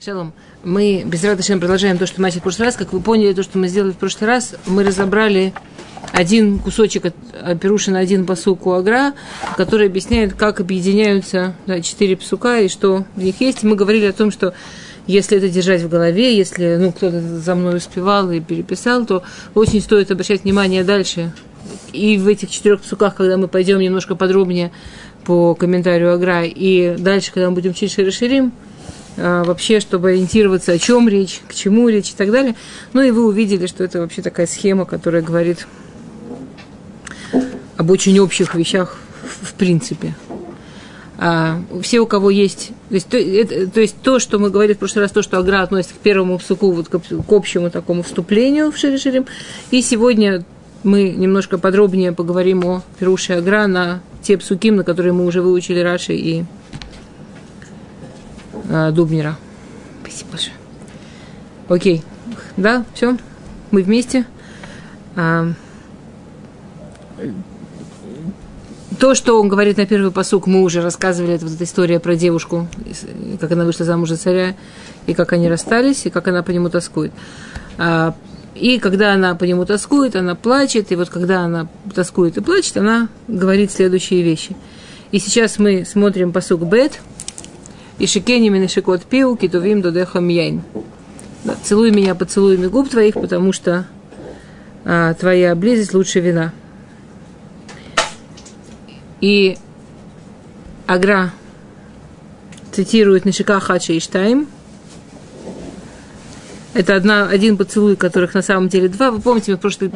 Шалом. Мы без радости продолжаем то, что мы начали в прошлый раз. Как вы поняли, то, что мы сделали в прошлый раз, мы разобрали один кусочек от Перуши на один посук у Агра, который объясняет, как объединяются да, четыре псука и что в них есть. Мы говорили о том, что если это держать в голове, если ну, кто-то за мной успевал и переписал, то очень стоит обращать внимание дальше. И в этих четырех псуках, когда мы пойдем немножко подробнее по комментарию Агра, и дальше, когда мы будем чуть расширим, а, вообще, чтобы ориентироваться, о чем речь, к чему речь и так далее. Ну и вы увидели, что это вообще такая схема, которая говорит об очень общих вещах в принципе. А, все, у кого есть... То есть то, это, то есть то, что мы говорили в прошлый раз, то, что Агра относится к первому псуку, вот к, к общему такому вступлению в Шири-Ширим. И сегодня мы немножко подробнее поговорим о Перуше Агра на те псуки, на которые мы уже выучили Раши и э, Дубнера. Спасибо большое. Окей. Да, все. Мы вместе. А, то, что он говорит на первый посук, мы уже рассказывали, это вот эта история про девушку, как она вышла замуж за царя, и как они расстались, и как она по нему тоскует. А, и когда она по нему тоскует, она плачет, и вот когда она тоскует и плачет, она говорит следующие вещи. И сейчас мы смотрим посук Бет – и шикени минешикот пиу, китувим додехам яйн. Целуй меня поцелуями губ твоих, потому что а, твоя близость лучше вина. И Агра цитирует Нишика Хача и Штайм. Это одна, один поцелуй, которых на самом деле два. Вы помните, мы в прошлый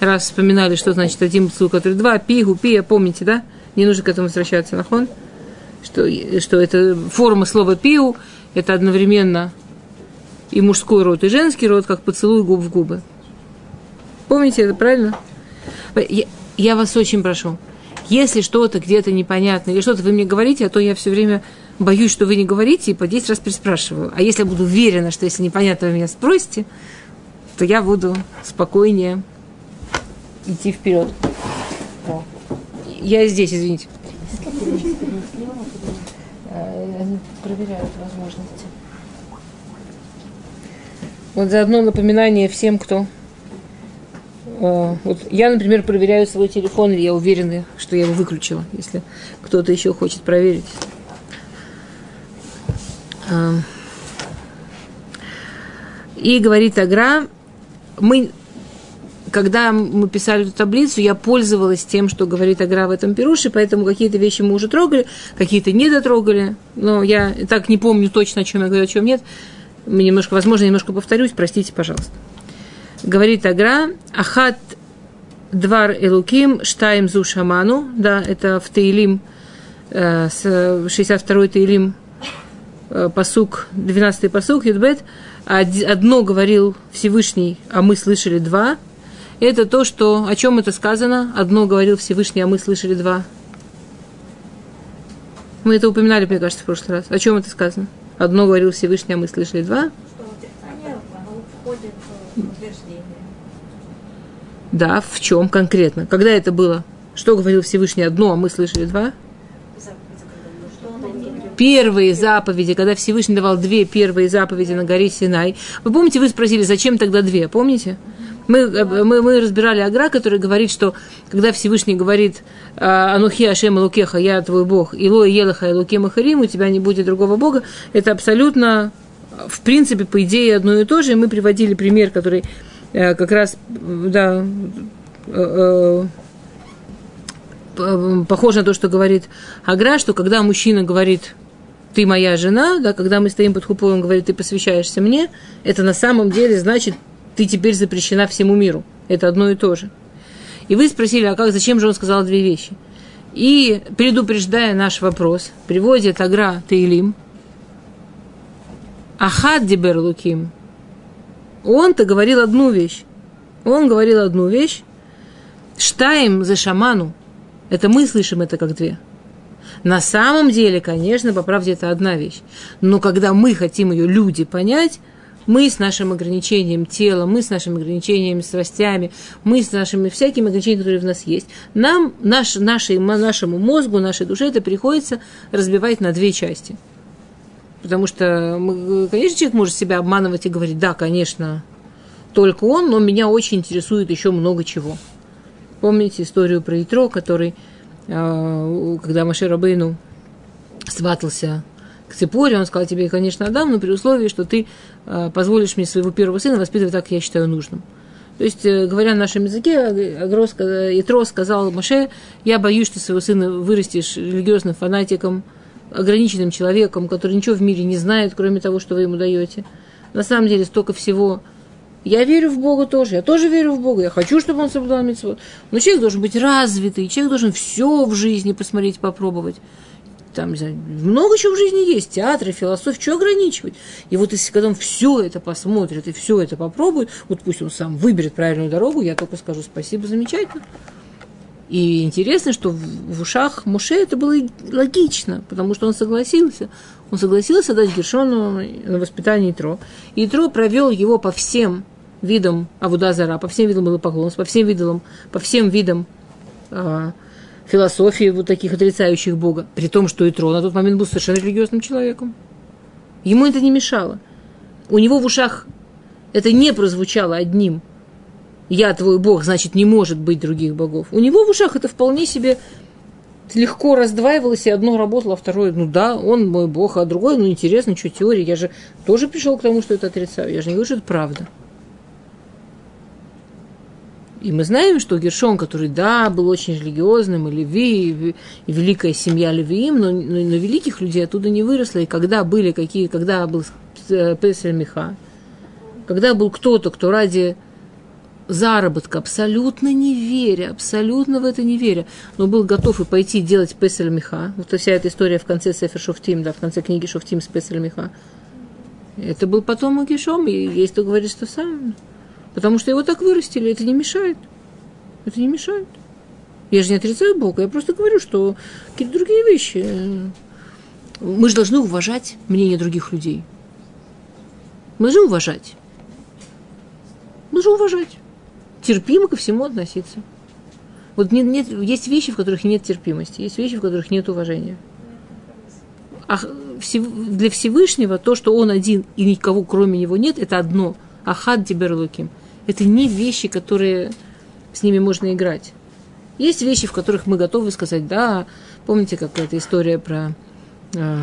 раз вспоминали, что значит один поцелуй, который два. Пигу, пия, помните, да? Не нужно к этому возвращаться, нахон что, что это форма слова пиу, это одновременно и мужской род, и женский род, как поцелуй губ в губы. Помните это, правильно? Я, я вас очень прошу, если что-то где-то непонятно, или что-то вы мне говорите, а то я все время боюсь, что вы не говорите, и по 10 раз переспрашиваю. А если я буду уверена, что если непонятно вы меня спросите, то я буду спокойнее идти вперед. Я здесь, извините проверяют возможности. Вот заодно напоминание всем, кто... Э, вот я, например, проверяю свой телефон, и я уверена, что я его выключила, если кто-то еще хочет проверить. Э, и говорит Агра, мы когда мы писали эту таблицу, я пользовалась тем, что говорит Агра в этом пируше, поэтому какие-то вещи мы уже трогали, какие-то не дотрогали. Но я так не помню точно, о чем я говорю, о чем нет. Немножко, возможно, немножко повторюсь, простите, пожалуйста. Говорит Агра, Ахат Двар Элуким Штайм Зу Шаману, да, это в Таилим, 62-й э, Таилим, э, посук, 12-й посук, Юдбет, одно говорил Всевышний, а мы слышали два – это то, что, о чем это сказано. Одно говорил Всевышний, а мы слышали два. Мы это упоминали, мне кажется, в прошлый раз. О чем это сказано? Одно говорил Всевышний, а мы слышали два. Да, в чем конкретно? Когда это было? Что говорил Всевышний одно, а мы слышали два? Первые заповеди, когда Всевышний давал две первые заповеди на горе Синай. Вы помните, вы спросили, зачем тогда две? Помните? Мы, э, мы, мы разбирали Агра, который говорит, что когда Всевышний говорит «Анухи Ашем Лукеха, я твой Бог, Ило Елаха и Луке Махарим, у тебя не будет другого Бога», это абсолютно, в принципе, по идее, одно и то же. И мы приводили пример, который э, как раз, да, э, похож на то, что говорит Агра, что когда мужчина говорит ты моя жена, да, когда мы стоим под хупой, он говорит, ты посвящаешься мне, это на самом деле значит, ты теперь запрещена всему миру. Это одно и то же. И вы спросили, а как, зачем же он сказал две вещи? И, предупреждая наш вопрос, приводит Агра Таилим, Ахад Дибер Луким, он-то говорил одну вещь. Он говорил одну вещь, Штаем за шаману. Это мы слышим это как две. На самом деле, конечно, по правде, это одна вещь. Но когда мы хотим ее люди понять, мы с нашим ограничением тела, мы с нашими ограничениями страстями, мы с нашими всякими ограничениями, которые в нас есть, нам, наш, нашей, нашему мозгу, нашей душе это приходится разбивать на две части. Потому что, мы, конечно, человек может себя обманывать и говорить, да, конечно, только он, но меня очень интересует еще много чего. Помните историю про Итро, который, э, когда Маше Рабейну сватался к Цепоре, он сказал тебе, конечно, отдам, но при условии, что ты э, позволишь мне своего первого сына воспитывать так, как я считаю нужным. То есть, э, говоря на нашем языке, Агрос, Итро сказал Маше, я боюсь, что своего сына вырастешь религиозным фанатиком, ограниченным человеком, который ничего в мире не знает, кроме того, что вы ему даете. На самом деле столько всего. Я верю в Бога тоже, я тоже верю в Бога, я хочу, чтобы он соблюдал митцвот. Но человек должен быть развитый, человек должен все в жизни посмотреть, попробовать там, не знаю, много чего в жизни есть, театры, философия, что ограничивать. И вот если когда он все это посмотрит и все это попробует, вот пусть он сам выберет правильную дорогу, я только скажу спасибо, замечательно. И интересно, что в, ушах Муше это было логично, потому что он согласился. Он согласился дать Гершону на воспитание Итро. И Итро провел его по всем видам Авудазара, по всем видам было поклонства, по всем видам, по всем видам а, философии вот таких отрицающих Бога, при том, что Итро на тот момент был совершенно религиозным человеком. Ему это не мешало. У него в ушах это не прозвучало одним. Я твой Бог, значит, не может быть других богов. У него в ушах это вполне себе легко раздваивалось, и одно работало, а второе, ну да, он мой Бог, а другое, ну интересно, что теория, я же тоже пришел к тому, что это отрицаю. Я же не говорю, что это правда. И мы знаем, что Гершон, который, да, был очень религиозным, и Леви, и великая семья Левиим, но, но, но великих людей оттуда не выросло. И когда были какие, когда был э, Песель Миха, когда был кто-то, кто ради заработка, абсолютно не веря, абсолютно в это не веря, но был готов и пойти делать Песель Миха. Вот вся эта история в конце Сефер Шофтим, да, в конце книги Шофтим с Песель Миха. Это был потом Гешом, и есть кто говорит, что сам. Потому что его так вырастили, это не мешает. Это не мешает. Я же не отрицаю Бога, я просто говорю, что какие-то другие вещи. Мы же должны уважать мнение других людей. Мы должны уважать. Мы должны уважать. Терпимо ко всему относиться. Вот нет, нет, есть вещи, в которых нет терпимости, есть вещи, в которых нет уважения. А для Всевышнего то, что он один и никого кроме него нет, это одно. Ахад Диберлуким – это не вещи, которые с ними можно играть. Есть вещи, в которых мы готовы сказать «да». Помните, как эта история про э,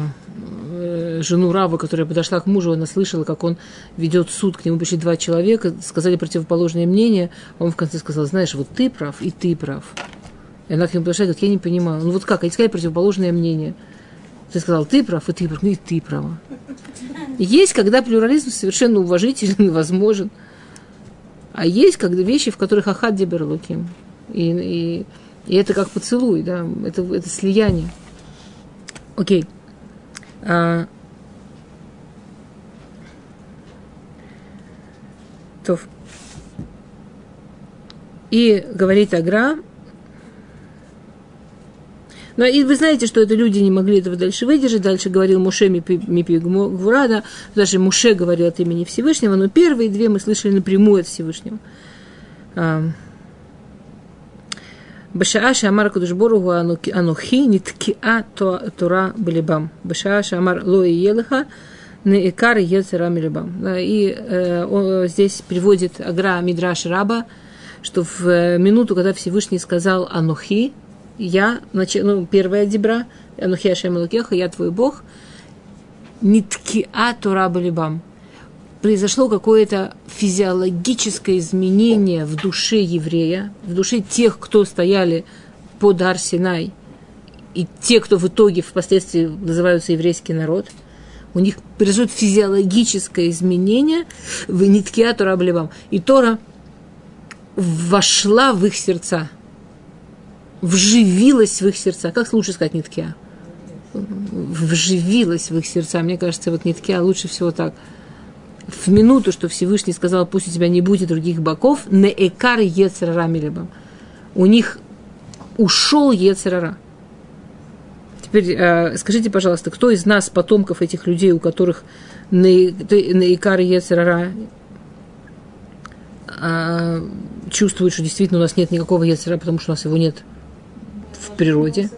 э, жену Рава, которая подошла к мужу, она слышала, как он ведет суд, к нему пришли два человека, сказали противоположное мнение, он в конце сказал, знаешь, вот ты прав, и ты прав. И она к нему подошла и говорит, я не понимаю, ну вот как, они сказали противоположное мнение. Ты сказал, ты прав, и ты прав, ну и ты права. Есть, когда плюрализм совершенно уважительный, возможен – а есть когда вещи, в которых ахад деберлуки. И, и, и это как поцелуй, да, это, это слияние. Окей. А, то. И говорит Агра, но и вы знаете, что это люди не могли этого дальше выдержать. Дальше говорил Муше Мипигвурада, даже Муше говорил от имени Всевышнего, но первые две мы слышали напрямую от Всевышнего. Башаа шамар кудушборугу анухи ниткиа тура билибам. Башаа Амар лои елыха неикар ецера милибам. И э, он здесь приводит Агра Мидраш Раба, что в э, минуту, когда Всевышний сказал «Анухи», я, ну, первая дебра, Анухи Ашем Лукеха, я твой Бог, Ниткиа Тора Балибам. Произошло какое-то физиологическое изменение в душе еврея, в душе тех, кто стояли под Арсинай, и те, кто в итоге впоследствии называются еврейский народ, у них происходит физиологическое изменение в Ниткиа Тора Балибам. И Тора вошла в их сердца – вживилась в их сердца. Как лучше сказать ниткия? Вживилась в их сердца. Мне кажется, вот ниткия лучше всего так. В минуту, что Всевышний сказал, пусть у тебя не будет других боков, не экар ецерара милебам. У них ушел ецерара. Теперь э, скажите, пожалуйста, кто из нас, потомков этих людей, у которых на икар ецерара э, чувствует, что действительно у нас нет никакого ецера, потому что у нас его нет в природе.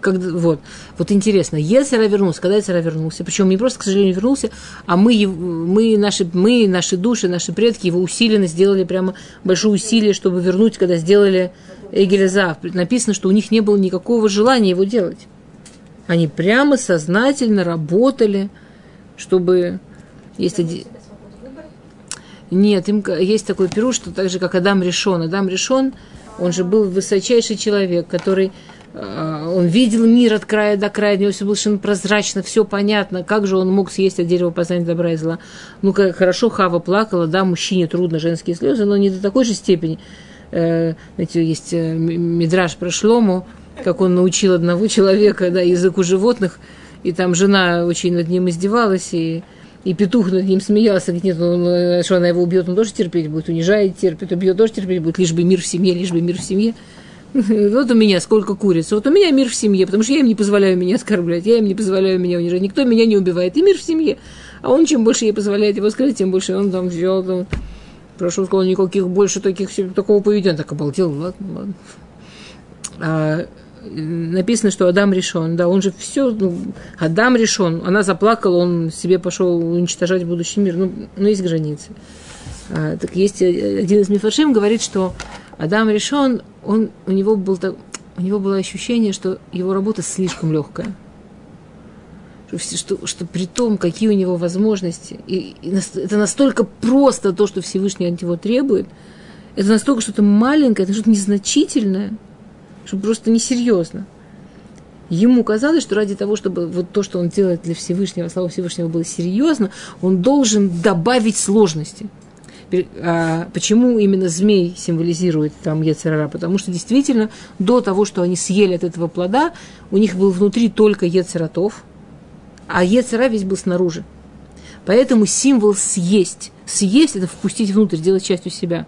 Когда, вот. вот интересно, Ецера вернулся, когда Ецера вернулся, причем не просто, к сожалению, вернулся, а мы, мы, наши, мы, наши души, наши предки его усиленно сделали прямо большое усилие, чтобы вернуть, когда сделали Эгелезав. Написано, что у них не было никакого желания его делать. Они прямо сознательно работали, чтобы... Один... Нет, им есть такой перу, что так же, как Адам Решон. Адам Решон, он же был высочайший человек, который а, он видел мир от края до края, у него все было совершенно прозрачно, все понятно, как же он мог съесть от дерева познания добра и зла. Ну, как хорошо Хава плакала, да, мужчине трудно женские слезы, но не до такой же степени. Э, знаете, есть э, мидраж про Шлому, как он научил одного человека, да, языку животных, и там жена очень над ним издевалась, и, и петух над ним смеялся, говорит, нет, ну, ну что она его убьет, он тоже терпеть будет, унижает, терпит, убьет, тоже терпеть будет, лишь бы мир в семье, лишь бы мир в семье. Вот у меня сколько куриц. Вот у меня мир в семье, потому что я им не позволяю меня оскорблять, я им не позволяю меня унижать. Никто меня не убивает. И мир в семье. А он чем больше ей позволяет его оскорблять, тем больше он там взял, там, прошел, сказал, никаких больше таких, такого поведения. Так обалдел, ладно, ладно. А, написано, что Адам решен, да, он же все, ну, Адам решен, она заплакала, он себе пошел уничтожать будущий мир, ну, ну есть границы. А, так есть один из мифашим говорит, что Адам решен, он, у, него был, у него было ощущение, что его работа слишком легкая. Что, что, что при том, какие у него возможности, и, и это настолько просто то, что Всевышний от него требует, это настолько что-то маленькое, это что-то незначительное, что просто несерьезно. Ему казалось, что ради того, чтобы вот то, что он делает для Всевышнего, слава Всевышнего, было серьезно, он должен добавить сложности – а, почему именно змей символизирует там Ецерара? Потому что действительно до того, что они съели от этого плода, у них был внутри только Ецератов, а Ецера весь был снаружи. Поэтому символ съесть. Съесть – это впустить внутрь, сделать частью себя.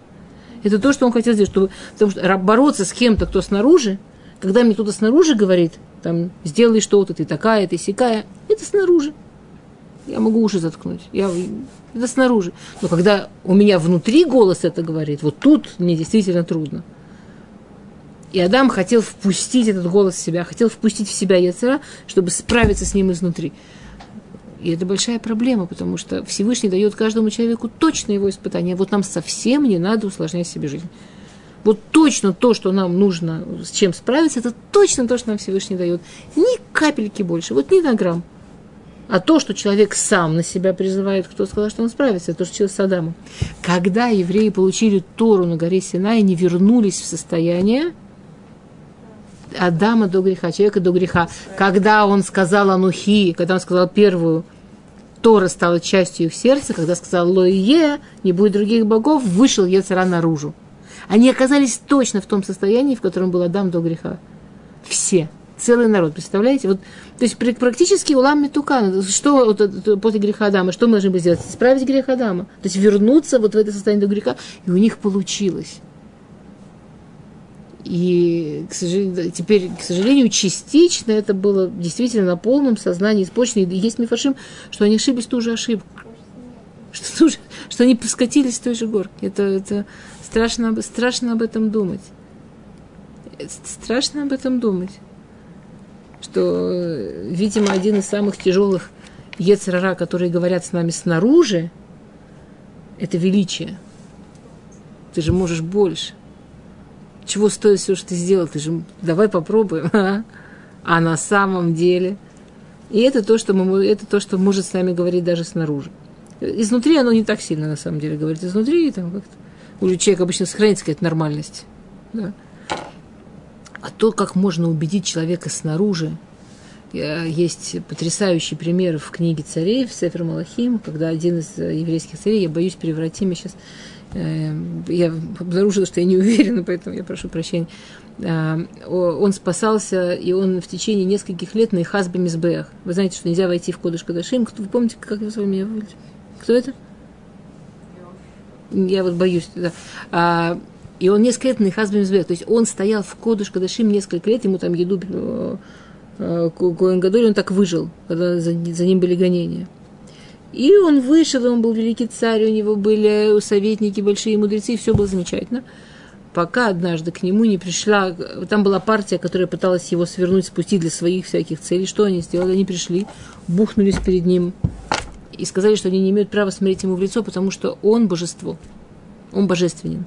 Это то, что он хотел сделать, чтобы, потому что бороться с кем-то, кто снаружи, когда мне кто-то снаружи говорит, там, сделай что-то, ты такая, ты сякая, это снаружи. Я могу уши заткнуть. Я, это снаружи. Но когда у меня внутри голос это говорит, вот тут мне действительно трудно. И Адам хотел впустить этот голос в себя, хотел впустить в себя Яцера, чтобы справиться с ним изнутри. И это большая проблема, потому что Всевышний дает каждому человеку точно его испытание. Вот нам совсем не надо усложнять себе жизнь. Вот точно то, что нам нужно, с чем справиться, это точно то, что нам Всевышний дает. Ни капельки больше, вот ни на грамм. А то, что человек сам на себя призывает, кто сказал, что он справится, это то, что случилось с Адамом. Когда евреи получили Тору на горе Синай, они вернулись в состояние Адама до греха, человека до греха. Когда он сказал Анухи, когда он сказал первую, Тора стала частью их сердца, когда сказал Лоие, не будет других богов, вышел Ецара наружу. Они оказались точно в том состоянии, в котором был Адам до греха. Все целый народ, представляете? Вот, то есть практически улам метукан. Что вот, после греха Адама, что мы должны были сделать? Исправить грех Адама. То есть вернуться вот в это состояние до греха, и у них получилось. И к сожалению, теперь, к сожалению, частично это было действительно на полном сознании испорчено. И есть мифашим, что они ошиблись ту же ошибку. Что, ту же, что они скатились с той же горки. Это, это страшно, страшно об этом думать. Страшно об этом думать что, видимо, один из самых тяжелых ецерара, которые говорят с нами снаружи, это величие. Ты же можешь больше. Чего стоит все, что ты сделал? Ты же давай попробуем. А, а на самом деле. И это то, что мы, это то, что может с нами говорить даже снаружи. Изнутри оно не так сильно, на самом деле, говорит. Изнутри там как-то у человека обычно сохраняется какая-то нормальность. Да. А то, как можно убедить человека снаружи, э, есть потрясающий пример в книге царей, в Сефер Малахим, когда один из э, еврейских царей, я боюсь переврать имя сейчас, я обнаружила, что я не уверена, поэтому я прошу прощения. Он спасался, и он в течение нескольких лет на Ихазбе Мизбеях. Вы знаете, что нельзя войти в Кодыш Кадашим. Вы помните, как его с? Кто это? Я вот боюсь. Да. А, и он несколько лет на Хазбим То есть он стоял в Кодыш Кадашим несколько лет, ему там еду э, э, Коэн он так выжил, когда за ним были гонения. И он вышел, он был великий царь, у него были советники, большие мудрецы, и все было замечательно. пока однажды к нему не пришла, там была партия, которая пыталась его свернуть, спустить для своих всяких целей. Что они сделали? Они пришли, бухнулись перед ним и сказали, что они не имеют права смотреть ему в лицо, потому что он божество, он божественен.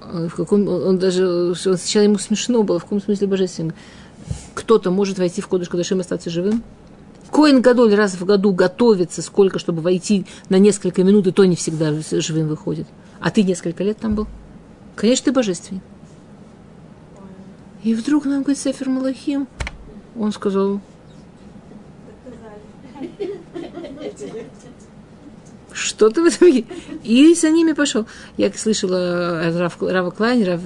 В каком, он даже, сначала ему смешно было, в каком смысле божественен. Кто-то может войти в Кодыш Кадашим и остаться живым? Коин Гадоль раз в году готовится сколько, чтобы войти на несколько минут, и то не всегда живым выходит. А ты несколько лет там был? Конечно, ты божественный. И вдруг нам говорит Сефер Малахим, он сказал, что ты в этом И за ними пошел. Я слышала Рав, Рава Клайнера,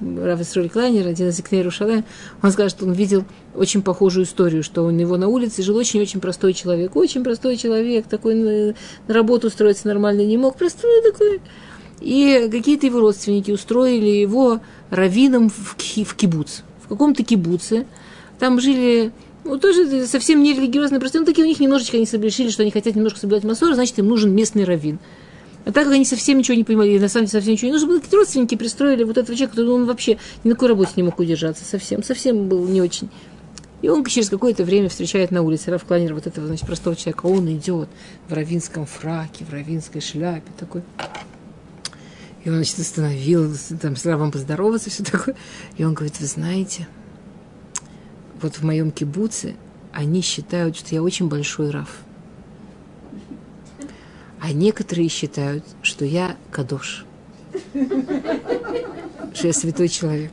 Рав Исроль Клайнер, один из Икней Рушале, он сказал, что он видел очень похожую историю, что у него на улице жил очень-очень простой человек, очень простой человек, такой на работу устроиться нормально не мог, простой такой. И какие-то его родственники устроили его раввином в, в кибуц, в каком-то кибуце. Там жили ну, тоже совсем не религиозные, просто ну, такие у них немножечко они решили, что они хотят немножко соблюдать массоры, значит, им нужен местный раввин. А так как они совсем ничего не понимали, на самом деле совсем ничего не нужно было, какие-то родственники пристроили вот этого человека, который он вообще ни на какой работе не мог удержаться совсем, совсем был не очень. И он через какое-то время встречает на улице Раф Кланер вот этого, значит, простого человека. Он идет в равинском фраке, в равинской шляпе такой. И он, значит, остановился, там с Равом поздороваться, все такое. И он говорит, вы знаете, вот в моем кибуце они считают, что я очень большой Рав. А некоторые считают, что я кадош. Что я святой человек.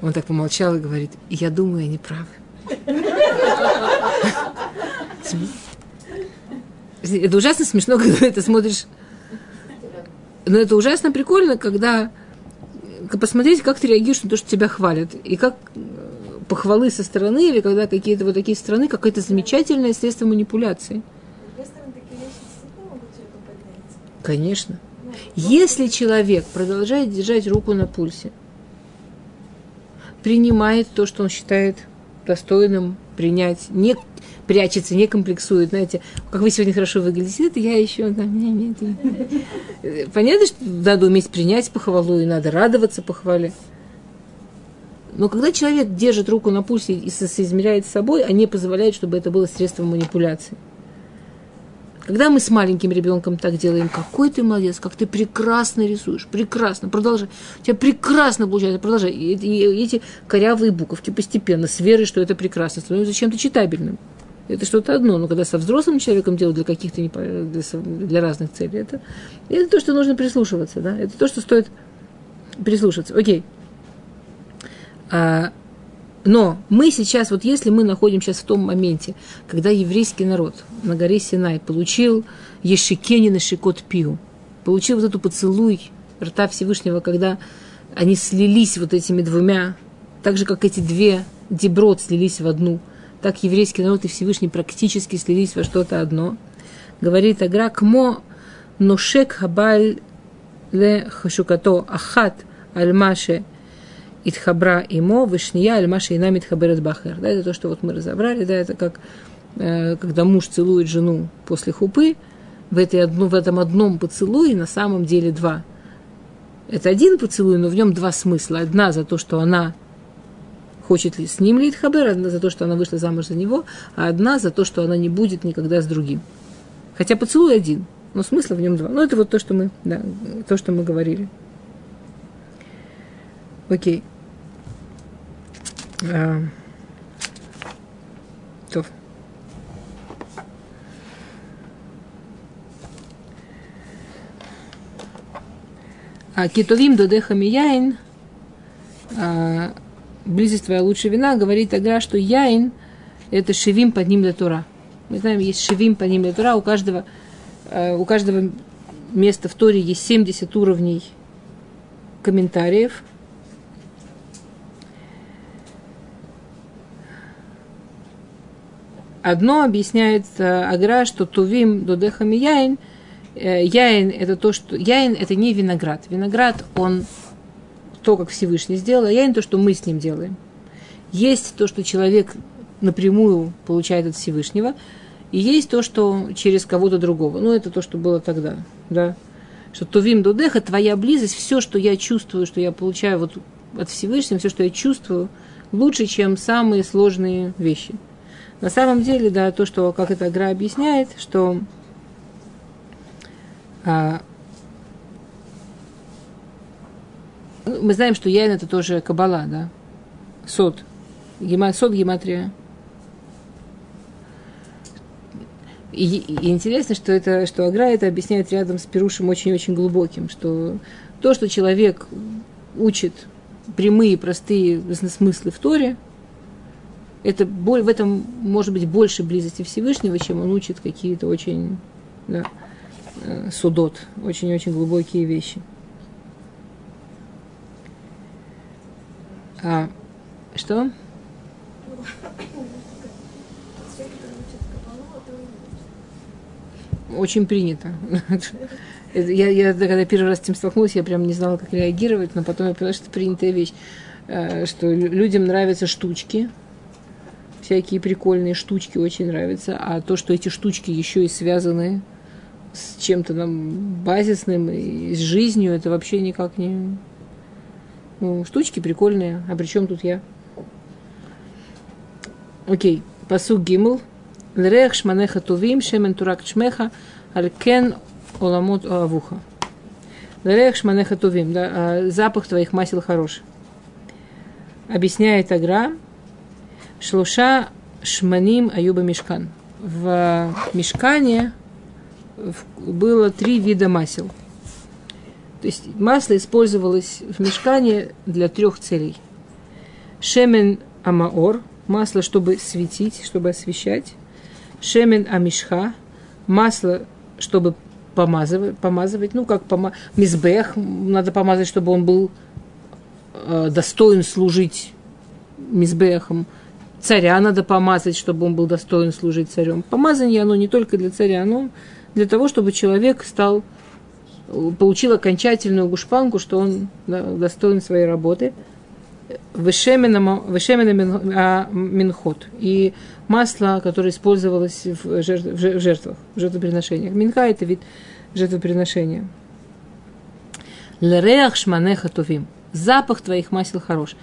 Он так помолчал и говорит, я думаю, они правы. Это ужасно смешно, когда ты смотришь. Но это ужасно прикольно, когда посмотреть, как ты реагируешь на то, что тебя хвалят. И как похвалы со стороны, или когда какие-то вот такие страны, какое-то замечательное средство манипуляции. Конечно. Если человек продолжает держать руку на пульсе, принимает то, что он считает достойным принять, не прячется, не комплексует, знаете, как вы сегодня хорошо выглядите, я еще, да, меня, это... Понятно, что надо уметь принять похвалу, и надо радоваться похвале. Но когда человек держит руку на пульсе и соизмеряет с собой, а не позволяет, чтобы это было средством манипуляции. Когда мы с маленьким ребенком так делаем, какой ты молодец, как ты прекрасно рисуешь, прекрасно, продолжай. У тебя прекрасно получается, продолжай. И, и, и эти корявые буковки постепенно, с верой, что это прекрасно, становятся чем-то читабельным. Это что-то одно, но когда со взрослым человеком делают для каких-то для, для разных целей, это, это то, что нужно прислушиваться, да? Это то, что стоит прислушиваться. Окей. А, но мы сейчас, вот если мы находимся сейчас в том моменте, когда еврейский народ на горе Синай получил Ешикенин и Шикот Пиу, получил вот эту поцелуй рта Всевышнего, когда они слились вот этими двумя, так же, как эти две деброд слились в одну, так еврейский народ и Всевышний практически слились во что-то одно. Говорит Агра, кмо ношек хабаль ле хашукато ахат альмаше Итхабра имо, вышния, альмаша ина митхаберет бахер. Да, это то, что вот мы разобрали, да, это как э, когда муж целует жену после хупы, в, этой одну, в этом одном поцелуе на самом деле два. Это один поцелуй, но в нем два смысла. Одна за то, что она хочет ли с ним ли Итхабер, одна за то, что она вышла замуж за него, а одна за то, что она не будет никогда с другим. Хотя поцелуй один, но смысла в нем два. Ну, это вот то, что мы, да, то, что мы говорили. Окей טוב. Китовим додеха мияин, близость твоя лучше вина, говорит тогда, что яин – это шевим под ним для Тора. Мы знаем, есть шевим под ним для Тора, у каждого, а, у каждого места в Торе есть 70 уровней комментариев – Одно объясняет Агра, что тувим додехами яин. Э, яин это то, что... Яин это не виноград. Виноград, он то, как Всевышний сделал, а яин то, что мы с ним делаем. Есть то, что человек напрямую получает от Всевышнего, и есть то, что через кого-то другого. Ну, это то, что было тогда, да. Что тувим дудеха, твоя близость, все, что я чувствую, что я получаю вот от Всевышнего, все, что я чувствую, лучше, чем самые сложные вещи. На самом деле, да, то, что, как эта игра объясняет, что а, мы знаем, что яйн это тоже кабала, да, сот, гема, сот гематрия. И, и интересно, что это, что Агра это объясняет рядом с Перушем очень-очень глубоким, что то, что человек учит прямые, простые смыслы в Торе, это в этом может быть больше близости Всевышнего, чем он учит какие-то очень да, э, судот, очень-очень глубокие вещи. А, что? Очень принято. Я, я когда первый раз с этим столкнулась, я прям не знала, как реагировать, но потом я поняла, что это принятая вещь, э, что людям нравятся штучки, всякие прикольные штучки очень нравятся, а то, что эти штучки еще и связаны с чем-то там базисным и с жизнью, это вообще никак не... Ну, штучки прикольные, а при чем тут я? Окей, посуг гимл. Лрех шманеха тувим, шемен турак чмеха, алькен оламот авуха. Лрех шманеха тувим, да, а запах твоих масел хороший. Объясняет Агра, шлуша шманим аюба мешкан. В мешкане было три вида масел. То есть масло использовалось в мешкане для трех целей. Шемен амаор – масло, чтобы светить, чтобы освещать. Шемен амишха, масло, чтобы помазывать, помазывать ну, как пома... мизбех, надо помазать, чтобы он был э, достоин служить мизбехом. Царя надо помазать, чтобы он был достоин служить царем. Помазание, оно не только для царя, оно для того, чтобы человек стал, получил окончательную гушпанку, что он достоин своей работы – вышемена минхот и масло, которое использовалось в, жертв, в жертвах, в жертвоприношениях. Минха – это вид жертвоприношения. Лереах шманеха тувим. Запах твоих масел хорош.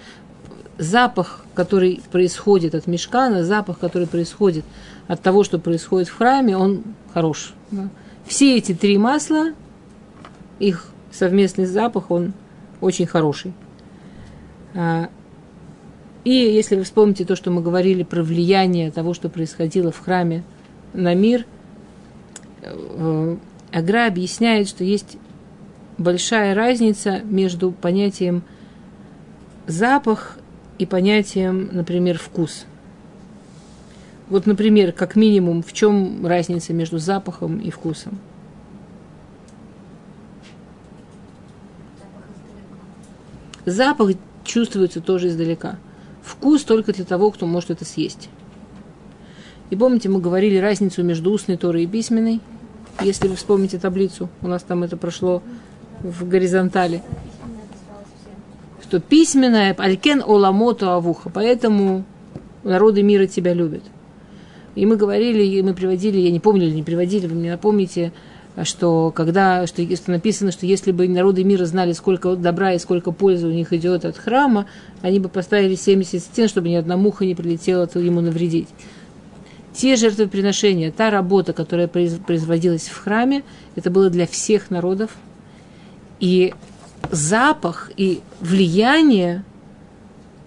Запах, который происходит от мешкана, запах, который происходит от того, что происходит в храме, он хорош. Да? Все эти три масла, их совместный запах, он очень хороший. А, и если вы вспомните то, что мы говорили про влияние того, что происходило в храме на мир, э, Агра объясняет, что есть большая разница между понятием запах и понятием, например, вкус. Вот, например, как минимум, в чем разница между запахом и вкусом? Запах чувствуется тоже издалека. Вкус только для того, кто может это съесть. И помните, мы говорили разницу между устной Торой и письменной. Если вы вспомните таблицу, у нас там это прошло в горизонтали. Что письменная, алькен оламото авуха, поэтому народы мира тебя любят. И мы говорили, и мы приводили, я не помню или не приводили, вы мне напомните, что когда что, что написано, что если бы народы мира знали, сколько добра и сколько пользы у них идет от храма, они бы поставили 70 стен, чтобы ни одна муха не прилетела ему навредить. Те жертвоприношения, та работа, которая производилась в храме, это было для всех народов. И запах и влияние,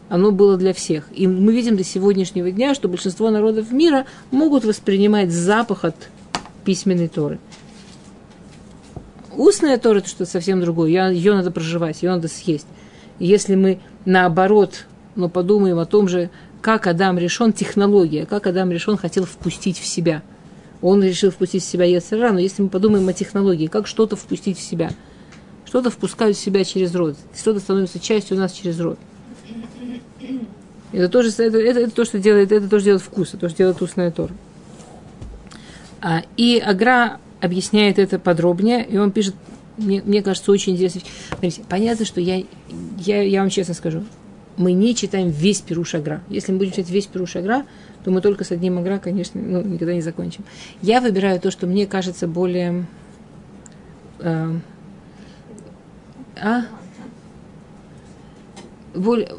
оно было для всех. И мы видим до сегодняшнего дня, что большинство народов мира могут воспринимать запах от письменной Торы. Устная Тора – это что-то совсем другое. Ее надо проживать, ее надо съесть. Если мы наоборот ну, подумаем о том же, как Адам решен, технология, как Адам решен хотел впустить в себя. Он решил впустить в себя Яцера, но если мы подумаем о технологии, как что-то впустить в себя, что-то впускают себя через рот, что-то становится частью нас через рот. Это тоже это, это, это то, что делает, это тоже делает вкус, это тоже делает устная Тора. А, и Агра объясняет это подробнее, и он пишет, мне, мне кажется, очень интересно. Смотрите, понятно, что я, я, я вам честно скажу, мы не читаем весь Перуш Агра. Если мы будем читать весь Перуш Агра, то мы только с одним Агра, конечно, ну, никогда не закончим. Я выбираю то, что мне кажется более э, А? Более...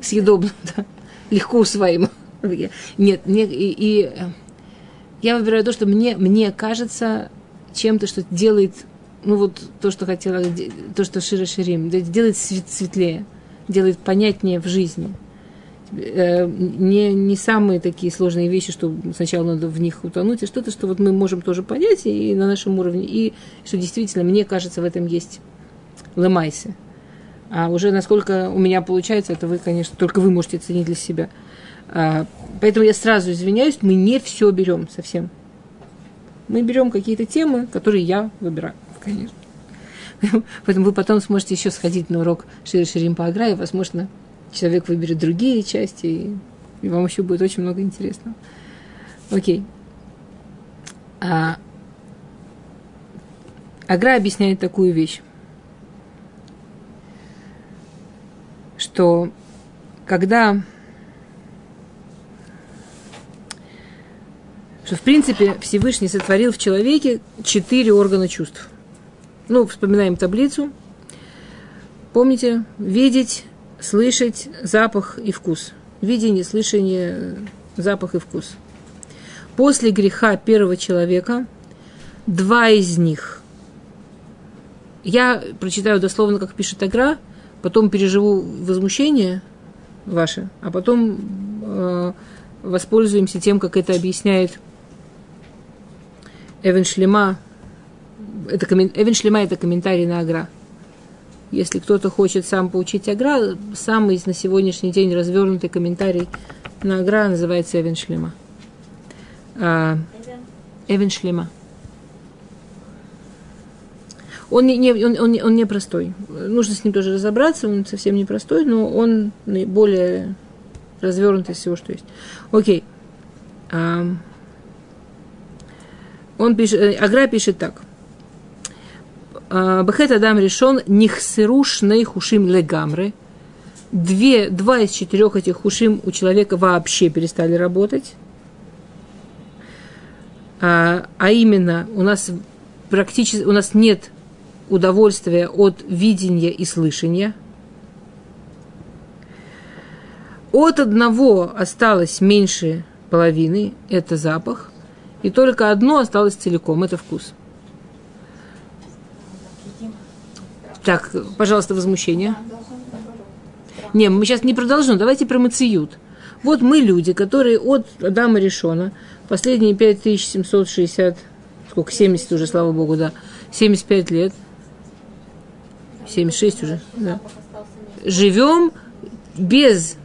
Съедобно, да. Легко усвоимо. Нет, мне, и, и я выбираю то, что мне, мне кажется чем-то, что делает, ну вот то, что хотела, то, что Шира Ширим, делает светлее, делает понятнее в жизни. Э, не, не самые такие сложные вещи, что сначала надо в них утонуть, а что-то, что вот мы можем тоже понять и на нашем уровне, и что действительно, мне кажется, в этом есть ломайся. А уже насколько у меня получается, это вы, конечно, только вы можете оценить для себя. А, поэтому я сразу извиняюсь, мы не все берем совсем. Мы берем какие-то темы, которые я выбираю, конечно. Поэтому вы потом сможете еще сходить на урок Шири Ширим по Агра, и, возможно, человек выберет другие части, и, и вам еще будет очень много интересного. Окей. А, Агра объясняет такую вещь, что когда что в принципе Всевышний сотворил в человеке четыре органа чувств. Ну, вспоминаем таблицу. Помните, видеть, слышать, запах и вкус. Видение, слышание, запах и вкус. После греха первого человека два из них. Я прочитаю дословно, как пишет Агра, потом переживу возмущение ваше, а потом э, воспользуемся тем, как это объясняет Эвен Шлема. Это, Эвен Шлема – это комментарий на Агра. Если кто-то хочет сам поучить Агра, самый на сегодняшний день развернутый комментарий на Агра называется Эвен Шлема. А, Эвен Шлема. Он не, он, он, он не простой. Нужно с ним тоже разобраться, он совсем не простой, но он более развернутый из всего, что есть. Окей. А, он пишет, э, Агра пишет так. А, Бахет Адам решен нихсыру шней хушим легамры. Две, два из четырех этих хушим у человека вообще перестали работать. А, а именно, у нас практически, у нас нет удовольствия от видения и слышания. От одного осталось меньше половины, это запах, и только одно осталось целиком, это вкус. Так, пожалуйста, возмущение. Не, мы сейчас не продолжим, давайте про мациют. Вот мы люди, которые от Адама Решона последние 5760, сколько, 70 уже, слава богу, да, 75 лет, 76 уже, да, живем без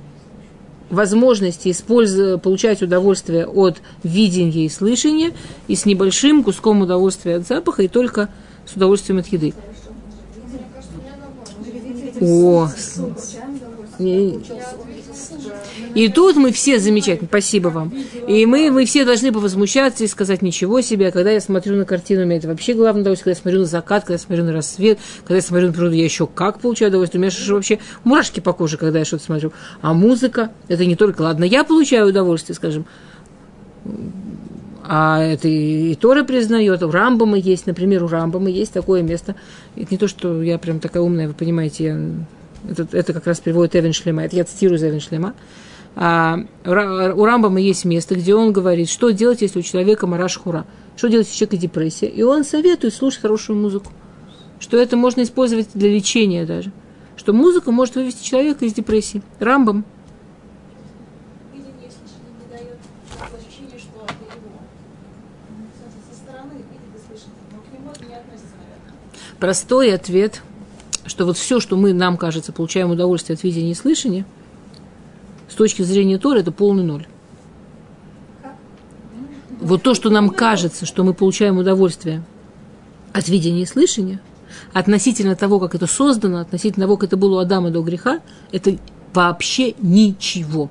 возможности использовать, получать удовольствие от видения и слышания, и с небольшим куском удовольствия от запаха, и только с удовольствием от еды. О, и тут мы все замечательно, спасибо вам. И мы, мы все должны повозмущаться и сказать ничего себе. А когда я смотрю на картину, у меня это вообще главное удовольствие. Когда я смотрю на закат, когда я смотрю на рассвет, когда я смотрю на природу, я еще как получаю удовольствие. У меня же вообще мурашки по коже, когда я что-то смотрю. А музыка, это не только, ладно, я получаю удовольствие, скажем, а это и, Тора признает, у Рамбама есть, например, у Рамбама есть такое место. Это не то, что я прям такая умная, вы понимаете, я, это, это как раз приводит Эвен Шлема, это я цитирую из Эвен Шлема. А, у Рамбама есть место, где он говорит, что делать, если у человека мараш хура, что делать, если у человека депрессия. И он советует слушать хорошую музыку, что это можно использовать для лечения даже, что музыка может вывести человека из депрессии. Рамбам – простой ответ, что вот все, что мы, нам кажется, получаем удовольствие от видения и слышания, с точки зрения Тора, это полный ноль. Вот то, что нам кажется, что мы получаем удовольствие от видения и слышания, относительно того, как это создано, относительно того, как это было у Адама до греха, это вообще ничего.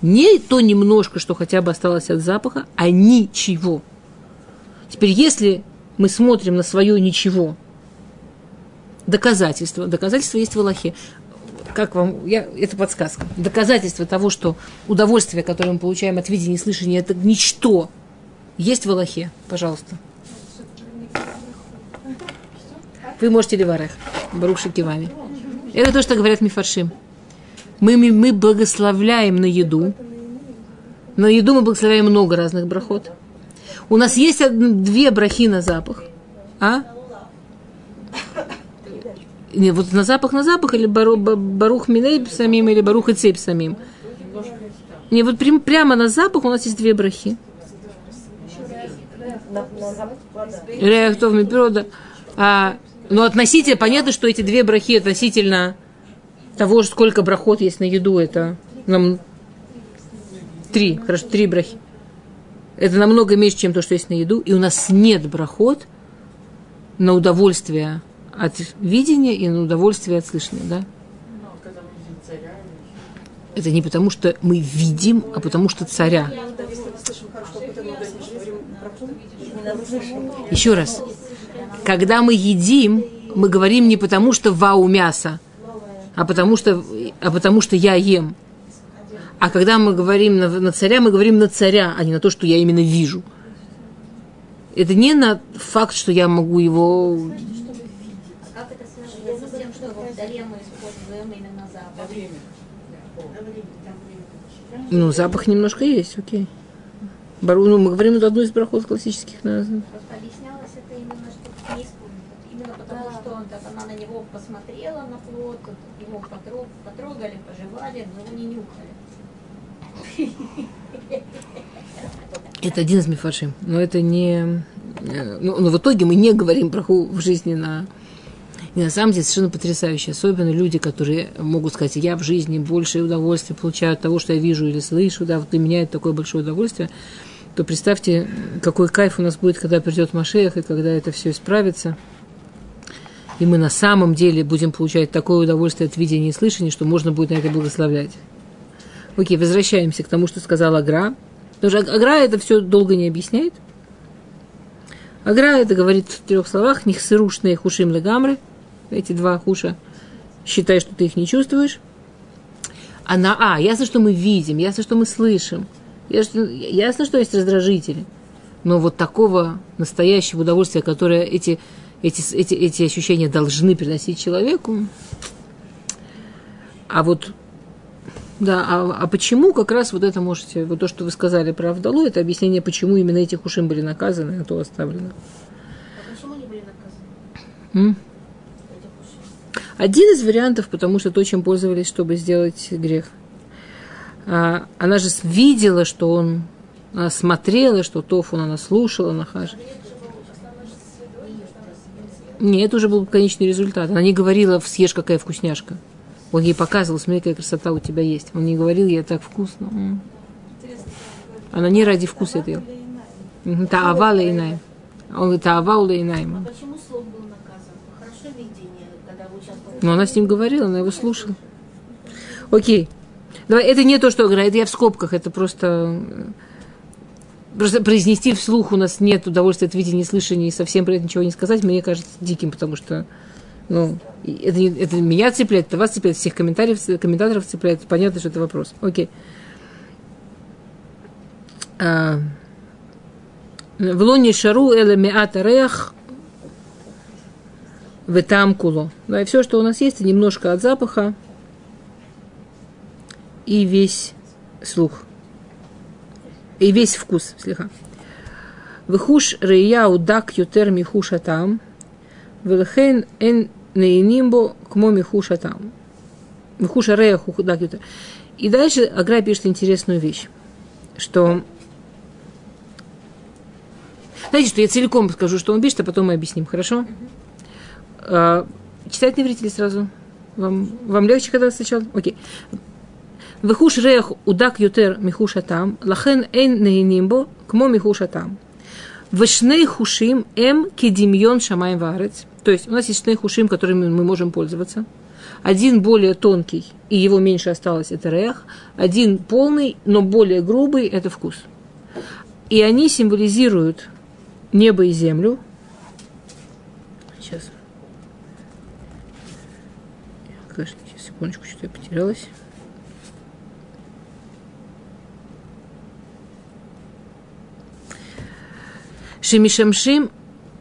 Не то немножко, что хотя бы осталось от запаха, а ничего. Теперь, если мы смотрим на свое ничего доказательство. Доказательство есть в Аллахе. Как вам, я, это подсказка. Доказательство того, что удовольствие, которое мы получаем от видения и слышания, это ничто, есть в Аллахе. Пожалуйста. Вы можете ли варех? Барух Шикивами. Это то, что говорят мифаршим. Мы, мы, мы благословляем на еду. На еду мы благословляем много разных брахот. У нас есть две брахи на запах. А? Не, вот на запах на запах или бару, барух миней самим или барух и цепь самим. Не, вот прям, прямо на запах у нас есть две брахи. Реактов природа. А, но относительно, понятно, что эти две брахи относительно того, сколько брахот есть на еду, это нам три, хорошо, три брахи. Это намного меньше, чем то, что есть на еду. И у нас нет брахот на удовольствие от видения и на удовольствие от слышания, да? Это не потому, что мы видим, а потому что царя. Еще раз. Когда мы едим, мы говорим не потому, что вау мясо, а потому что, а потому что я ем. А когда мы говорим на, на царя, мы говорим на царя, а не на то, что я именно вижу. Это не на факт, что я могу его... Как это связано с что Даре мы используем именно запах? Ну, запах немножко есть, окей. Бару, ну, мы говорим это одну из брахот классических. На... Просто объяснялось это именно, что не Именно потому, что он, так, она на него посмотрела на плод, его потрог, потрогали, пожевали, но не нюхали. Это один из мифашим, но это не... э, Ну, но в итоге мы не говорим про ху в жизни на... И на самом деле совершенно потрясающе. Особенно люди, которые могут сказать, я в жизни больше удовольствия получаю от того, что я вижу или слышу, да, вот для меня это такое большое удовольствие, то представьте, какой кайф у нас будет, когда придет Машех, и когда это все исправится. И мы на самом деле будем получать такое удовольствие от видения и слышания, что можно будет на это благословлять. Окей, возвращаемся к тому, что сказал Агра. Потому что Агра это все долго не объясняет. Агра это говорит в трех словах. Нихсырушные хушим легамры. Эти два хуша. Считай, что ты их не чувствуешь. А на А, ясно, что мы видим, ясно, что мы слышим. Ясно, ясно что есть раздражители. Но вот такого настоящего удовольствия, которое эти, эти, эти, эти ощущения должны приносить человеку, а вот да, а, а почему как раз вот это можете, вот то, что вы сказали про Авдалу, это объяснение, почему именно эти хушим были наказаны, а то оставлено. А почему не были наказаны? М? Один из вариантов, потому что то, чем пользовались, чтобы сделать грех. А, она же видела, что он она смотрела, что Тофун она слушала, она хажа. Нет, это уже был конечный результат. Она не говорила, съешь, какая вкусняшка. Он ей показывал, смотри, какая красота у тебя есть. Он не говорил ей, так вкусно. Она не ради вкуса это ела. Таава лейнаем. Он говорит, таава лейнаем. А почему слух был наказан? Хорошо видение, Но она с ним говорила, она его слушала. Окей. Давай, это не то, что играет, я в скобках, это просто... э, Просто произнести вслух у нас нет удовольствия от видения слышания, и совсем про это ничего не сказать, мне кажется диким, потому что, ну, это, не- это меня цепляет, это вас цепляет, всех комментариев, комментаторов цепляет, понятно, что это вопрос. Окей. А, в лоне шару эле рех в там куло. Да, и все, что у нас есть, это немножко от запаха и весь слух. И весь вкус, слегка. Вихуш рея удак ютер михуша там, велхен эн нейнимбо кмо михуша там. Вихуша рея удак ютер. И дальше Агра пишет интересную вещь, что знаете, что я целиком скажу, что он пишет, а потом мы объясним, хорошо? А, читать на иврите сразу? Вам, вам легче, когда сначала? Окей. Вихуш рех удак ютер михуша там, лахен эйн нейнимбо кмо михуша там. Вешней хушим эм кедимьон шамай варец. То есть у нас есть шней хушим, которыми мы можем пользоваться. Один более тонкий, и его меньше осталось, это рех. Один полный, но более грубый, это вкус. И они символизируют небо и землю – Секундочку, что-то я потерялась. Шимишамшим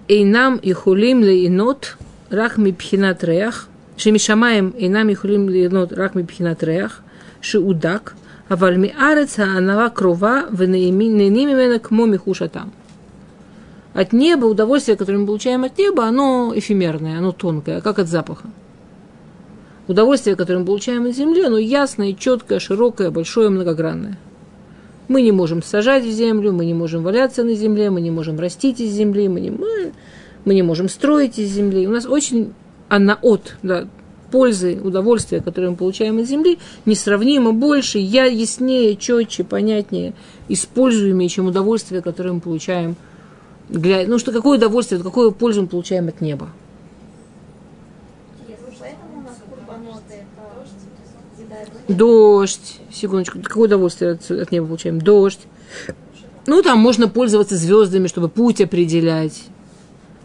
Эйнам и Хулим Лейнот Рахми Пхинат Реях Шимишамаем Эйнам и Хулим Лейнот Рахми Пхинат Реях Шиудак Авальми Ареца Анава Крова Венеимимена Кмоми Хушатам от неба, удовольствие, которое мы получаем от неба, оно эфемерное, оно тонкое, как от запаха. Удовольствие, которое мы получаем от земли, оно ясное, четкое, широкое, большое, многогранное. Мы не можем сажать в землю, мы не можем валяться на земле, мы не можем растить из земли, мы не, мы, мы не можем строить из земли. У нас очень она от, да, пользы, удовольствия, которое мы получаем из земли, несравнимо больше, я яснее, четче, понятнее, используемее, чем удовольствие, которое мы получаем. Для, ну что какое удовольствие, какую пользу мы получаем от неба. Поэтому у нас курбаноты это еда Дождь, секундочку, какое удовольствие от, от неба получаем? Дождь. Ну, там можно пользоваться звездами, чтобы путь определять.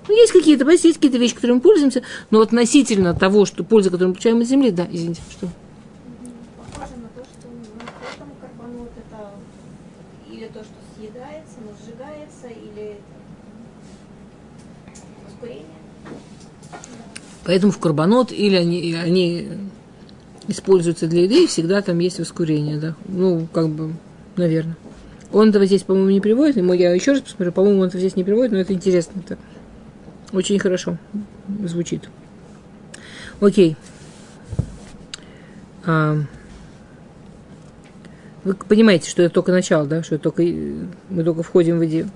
Ну, есть какие-то, понимаете, есть какие-то вещи, которыми мы пользуемся, но относительно того, что польза, которую мы получаем от земли, да, извините, что? Ну. Поэтому в карбонот или они, они используются для еды, и всегда там есть воскурение, да. Ну, как бы, наверное. Он этого здесь, по-моему, не приводит. Ему я еще раз посмотрю, по-моему, он это здесь не приводит, но это интересно. Это очень хорошо звучит. Окей. А, вы понимаете, что это только начало, да? Что только, мы только входим в идею.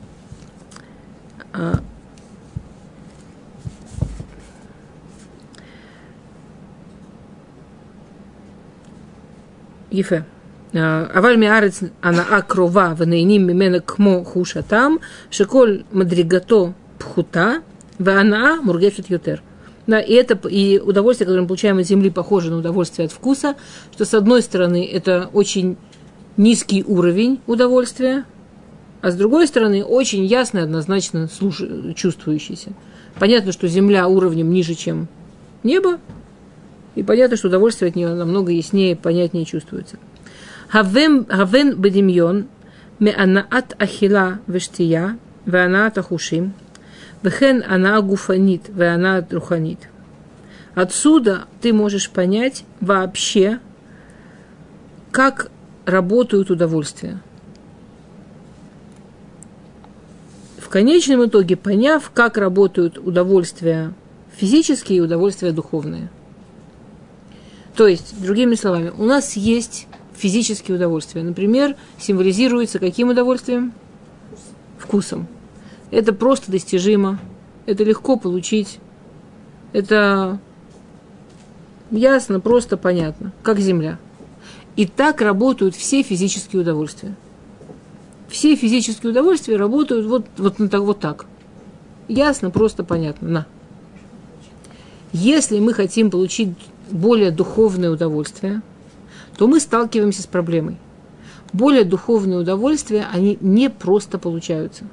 А, יפה. אבל מארץ הנאה קרובה ונהנים ממנה כמו חוש הטעם, שכל מדרגתו פחותה והנאה מורגשת יותר. Да, и это и удовольствие, которое мы получаем от земли, похоже на удовольствие от вкуса, что с одной стороны это очень низкий уровень удовольствия, а с другой стороны очень ясно и однозначно слуш... чувствующийся. Понятно, что земля уровнем ниже, чем небо, и понятно, что удовольствие от нее намного яснее, понятнее чувствуется. Хавен бедимьон меанаат ахила вештия веанаат ахушим вехен ана гуфанит веанаат руханит. Отсюда ты можешь понять вообще, как работают удовольствия. В конечном итоге, поняв, как работают удовольствия физические и удовольствия духовные – то есть, другими словами, у нас есть физические удовольствия. Например, символизируется каким удовольствием? Вкусом. Это просто достижимо. Это легко получить. Это ясно, просто, понятно. Как земля. И так работают все физические удовольствия. Все физические удовольствия работают вот, вот, вот, вот так. Ясно, просто, понятно. На. Если мы хотим получить более духовное удовольствие, то мы сталкиваемся с проблемой. Более духовные удовольствия, они не просто получаются.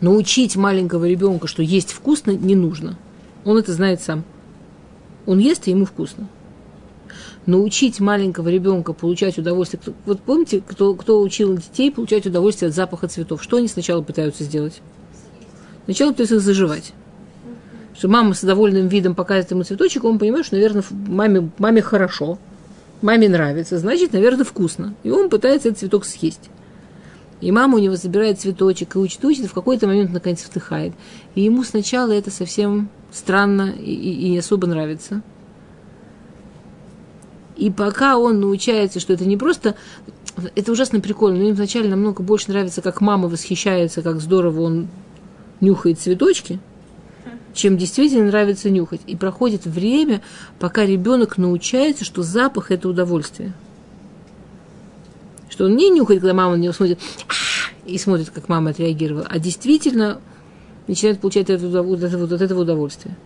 Научить маленького ребенка, что есть вкусно, не нужно. Он это знает сам. Он ест, и ему вкусно. Научить маленького ребенка получать удовольствие. Вот помните, кто, кто учил детей получать удовольствие от запаха цветов? Что они сначала пытаются сделать? Сначала пытаются их заживать что мама с довольным видом показывает ему цветочек, он понимает, что, наверное, маме, маме хорошо, маме нравится, значит, наверное, вкусно. И он пытается этот цветок съесть. И мама у него забирает цветочек и учит, учит, в какой-то момент наконец вдыхает. И ему сначала это совсем странно и, и, и особо нравится. И пока он научается, что это не просто... Это ужасно прикольно, но им вначале намного больше нравится, как мама восхищается, как здорово он нюхает цветочки – чем действительно нравится нюхать. И проходит время, пока ребенок научается, что запах – это удовольствие. Что он не нюхает, когда мама на него смотрит, и смотрит, как мама отреагировала, а действительно начинает получать это, вот это, вот этого удовольствия.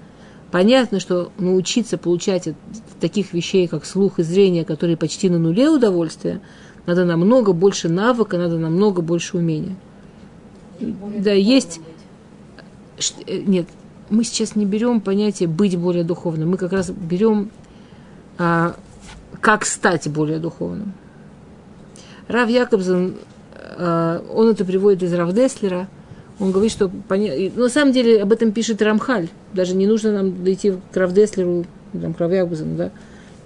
Понятно, что научиться получать от таких вещей, как слух и зрение, которые почти на нуле удовольствия, надо намного больше навыка, надо намного больше умения. Да, есть... Э, нет, мы сейчас не берем понятие быть более духовным, мы как раз берем а, как стать более духовным. Рав Якобсон, а, он это приводит из Рав Деслера, Он говорит, что и, ну, на самом деле об этом пишет Рамхаль. Даже не нужно нам дойти к Равдеслеру, там, к Равягузану, да.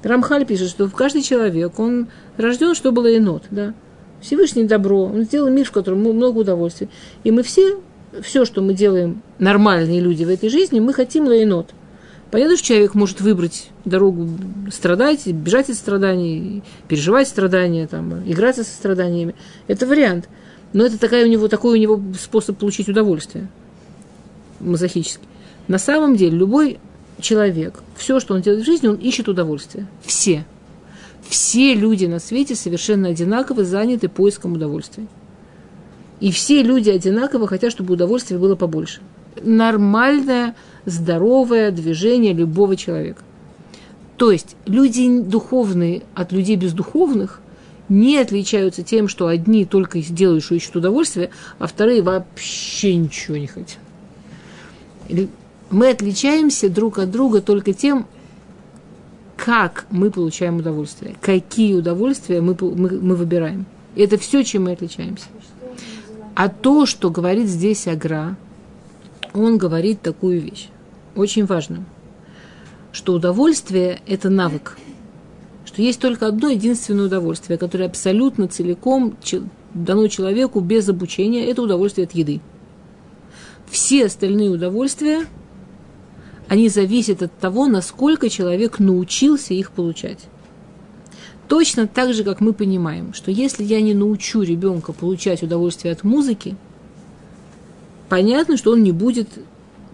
Рамхаль пишет, что каждый человек, он рожден, что было енот, да. Всевышний добро, он сделал мир, в котором много удовольствия. И мы все, все, что мы делаем, нормальные люди в этой жизни, мы хотим лайнот. Понятно, что человек может выбрать дорогу страдать, бежать от страданий, переживать страдания, там, играться со страданиями. Это вариант. Но это такая у него, такой у него способ получить удовольствие мазохический. На самом деле любой человек, все, что он делает в жизни, он ищет удовольствие. Все. Все люди на свете совершенно одинаково заняты поиском удовольствия. И все люди одинаково хотят, чтобы удовольствия было побольше. Нормальное, здоровое движение любого человека. То есть люди духовные от людей бездуховных не отличаются тем, что одни только делают, что ищут удовольствие, а вторые вообще ничего не хотят. Мы отличаемся друг от друга только тем, как мы получаем удовольствие, какие удовольствия мы, мы, мы выбираем. И это все, чем мы отличаемся. А то, что говорит здесь Агра, он говорит такую вещь, очень важную, что удовольствие – это навык, что есть только одно единственное удовольствие, которое абсолютно целиком дано человеку без обучения – это удовольствие от еды. Все остальные удовольствия – они зависят от того, насколько человек научился их получать. Точно так же, как мы понимаем, что если я не научу ребенка получать удовольствие от музыки, понятно, что он не будет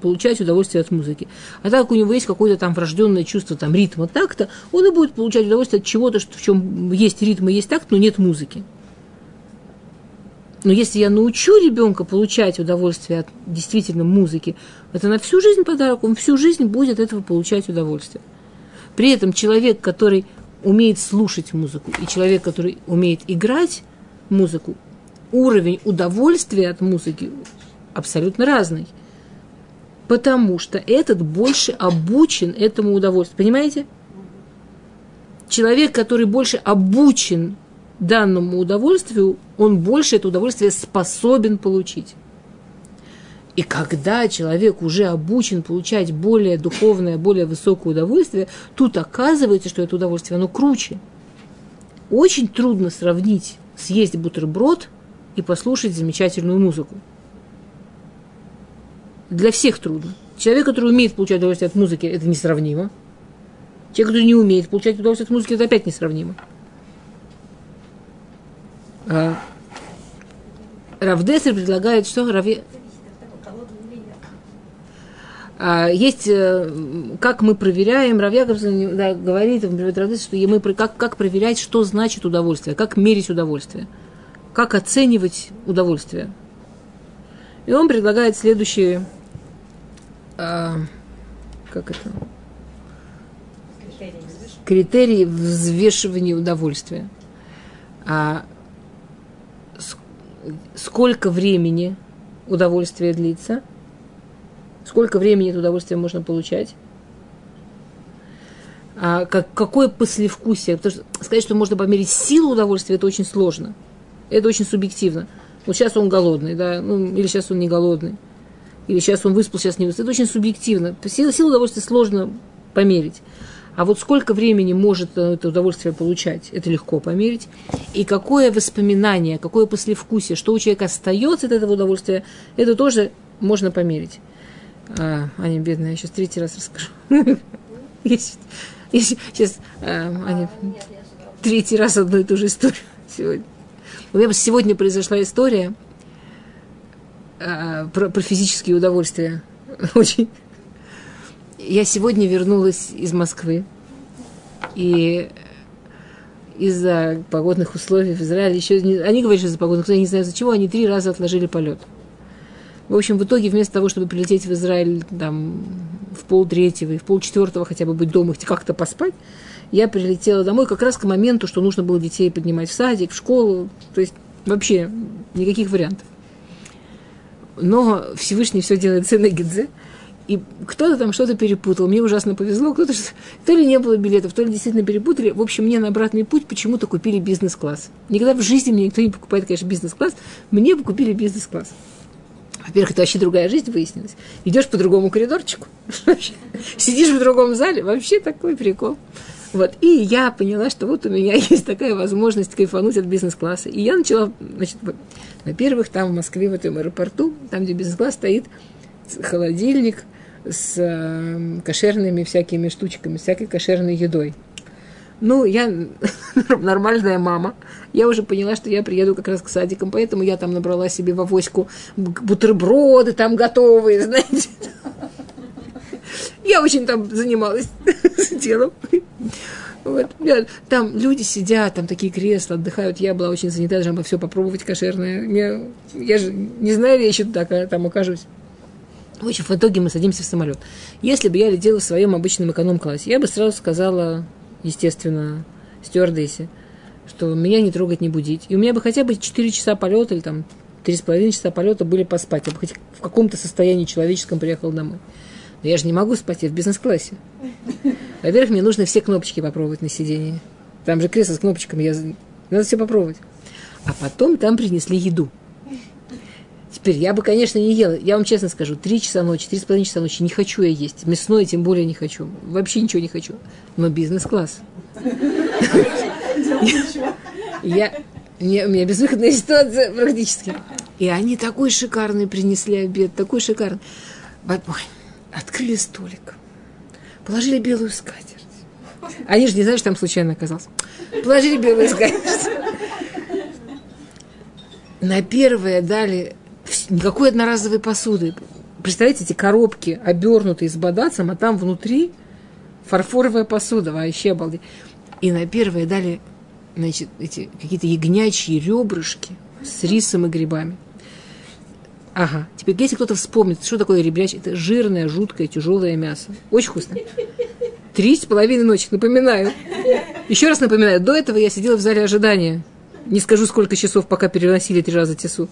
получать удовольствие от музыки. А так как у него есть какое-то там врожденное чувство там, ритма такта, он и будет получать удовольствие от чего-то, что, в чем есть ритм и есть такт, но нет музыки. Но если я научу ребенка получать удовольствие от действительно музыки, это на всю жизнь подарок, он всю жизнь будет этого получать удовольствие. При этом человек, который умеет слушать музыку, и человек, который умеет играть музыку, уровень удовольствия от музыки абсолютно разный. Потому что этот больше обучен этому удовольствию. Понимаете? Человек, который больше обучен данному удовольствию, он больше это удовольствие способен получить. И когда человек уже обучен получать более духовное, более высокое удовольствие, тут оказывается, что это удовольствие, оно круче. Очень трудно сравнить съесть бутерброд и послушать замечательную музыку. Для всех трудно. Человек, который умеет получать удовольствие от музыки, это несравнимо. Человек, который не умеет получать удовольствие от музыки, это опять несравнимо. А, Равдесер предлагает, что Раве... А, есть, э, как мы проверяем, Равьяков да, говорит, что мы, как, как проверять, что значит удовольствие, как мерить удовольствие, как оценивать удовольствие. И он предлагает следующие, а, как это, критерии взвешивания удовольствия. А, сколько времени удовольствие длится, сколько времени это удовольствие можно получать, а как, какое послевкусие. Потому что сказать, что можно померить силу удовольствия, это очень сложно. Это очень субъективно. Вот сейчас он голодный, да, ну, или сейчас он не голодный, или сейчас он выспал, сейчас не выспал. Это очень субъективно. Силу, силу удовольствия сложно померить. А вот сколько времени может это удовольствие получать, это легко померить. И какое воспоминание, какое послевкусие, что у человека остается от этого удовольствия, это тоже можно померить. А, Аня, бедная, я сейчас третий раз расскажу. Сейчас, а, Аня, третий раз одну и ту же историю сегодня. У меня сегодня произошла история а, про, про физические удовольствия. Очень я сегодня вернулась из Москвы, и из-за погодных условий в Израиле еще они говорят, что из-за погодных условий, я не знаю из-за чего, они три раза отложили полет. В общем, в итоге вместо того, чтобы прилететь в Израиль там, в полтретьего и в полчетвертого хотя бы быть дома и как-то поспать, я прилетела домой как раз к моменту, что нужно было детей поднимать в садик, в школу. То есть вообще никаких вариантов. Но Всевышний все делает Сенегидзе и кто-то там что-то перепутал. Мне ужасно повезло, кто-то то ли не было билетов, то ли действительно перепутали. В общем, мне на обратный путь почему-то купили бизнес-класс. Никогда в жизни мне никто не покупает, конечно, бизнес-класс. Мне бы купили бизнес-класс. Во-первых, это вообще другая жизнь выяснилась. Идешь по другому коридорчику, сидишь в другом зале, вообще такой прикол. Вот. И я поняла, что вот у меня есть такая возможность кайфануть от бизнес-класса. И я начала, значит, во-первых, там в Москве, в этом аэропорту, там, где бизнес-класс стоит, холодильник с э, кошерными всякими штучками, всякой кошерной едой. Ну, я нормальная мама. Я уже поняла, что я приеду как раз к садикам, поэтому я там набрала себе в авоську бутерброды там готовые, знаете. Я очень там занималась делом. Вот. Там люди сидят, там такие кресла, отдыхают. Я была очень занята, должна была все попробовать кошерное. Я, я же не знаю, я еще так а там окажусь. В общем, в итоге мы садимся в самолет. Если бы я летела в своем обычном эконом-классе, я бы сразу сказала, естественно, стюардессе, что меня не трогать, не будить. И у меня бы хотя бы 4 часа полета или там 3,5 часа полета были поспать. Я бы хоть в каком-то состоянии человеческом приехал домой. Но я же не могу спать, я в бизнес-классе. Во-первых, мне нужно все кнопочки попробовать на сидении. Там же кресло с кнопочками, я... надо все попробовать. А потом там принесли еду. Теперь, я бы, конечно, не ела. Я вам честно скажу, три часа ночи, три с половиной часа ночи не хочу я есть. Мясное тем более не хочу. Вообще ничего не хочу. Но бизнес-класс. Я, не, у меня безвыходная ситуация практически. И они такой шикарный принесли обед, такой шикарный. Ой, открыли столик, положили белую скатерть. Они же не знают, что там случайно оказался. Положили белую скатерть. На первое дали никакой одноразовой посуды. Представляете, эти коробки, обернутые с бадацем, а там внутри фарфоровая посуда, вообще обалдеть. И на первое дали, значит, эти какие-то ягнячьи ребрышки с рисом и грибами. Ага. Теперь, если кто-то вспомнит, что такое ребряч, это жирное, жуткое, тяжелое мясо. Очень вкусно. Три с половиной ночи, напоминаю. Еще раз напоминаю, до этого я сидела в зале ожидания. Не скажу, сколько часов, пока переносили три раза тесу.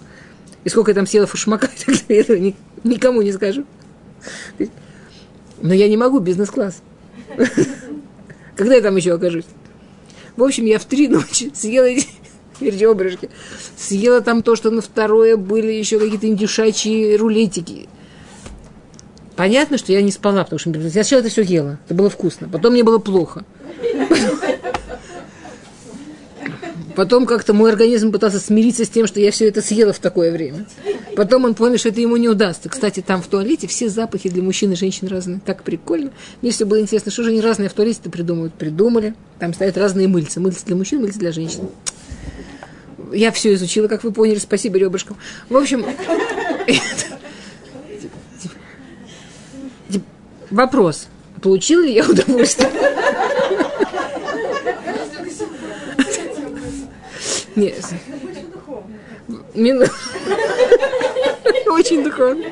И сколько я там села фушмака, я этого никому не скажу. Но я не могу бизнес-класс. Когда я там еще окажусь? В общем, я в три ночи съела эти ребрышки. Съела там то, что на второе были еще какие-то индюшачьи рулетики. Понятно, что я не спала, потому что я сначала это все ела. Это было вкусно. Потом мне было плохо. Потом как-то мой организм пытался смириться с тем, что я все это съела в такое время. Потом он понял, что это ему не удастся. Кстати, там в туалете все запахи для мужчин и женщин разные. Так прикольно. Мне все было интересно, что же они разные в туалете-то придумывают. Придумали. Там стоят разные мыльцы. Мыльцы для мужчин, мыльцы для женщин. Я все изучила, как вы поняли. Спасибо ребрышкам. В общем, вопрос. Получила ли я удовольствие? Нет. Мин... Очень духовно.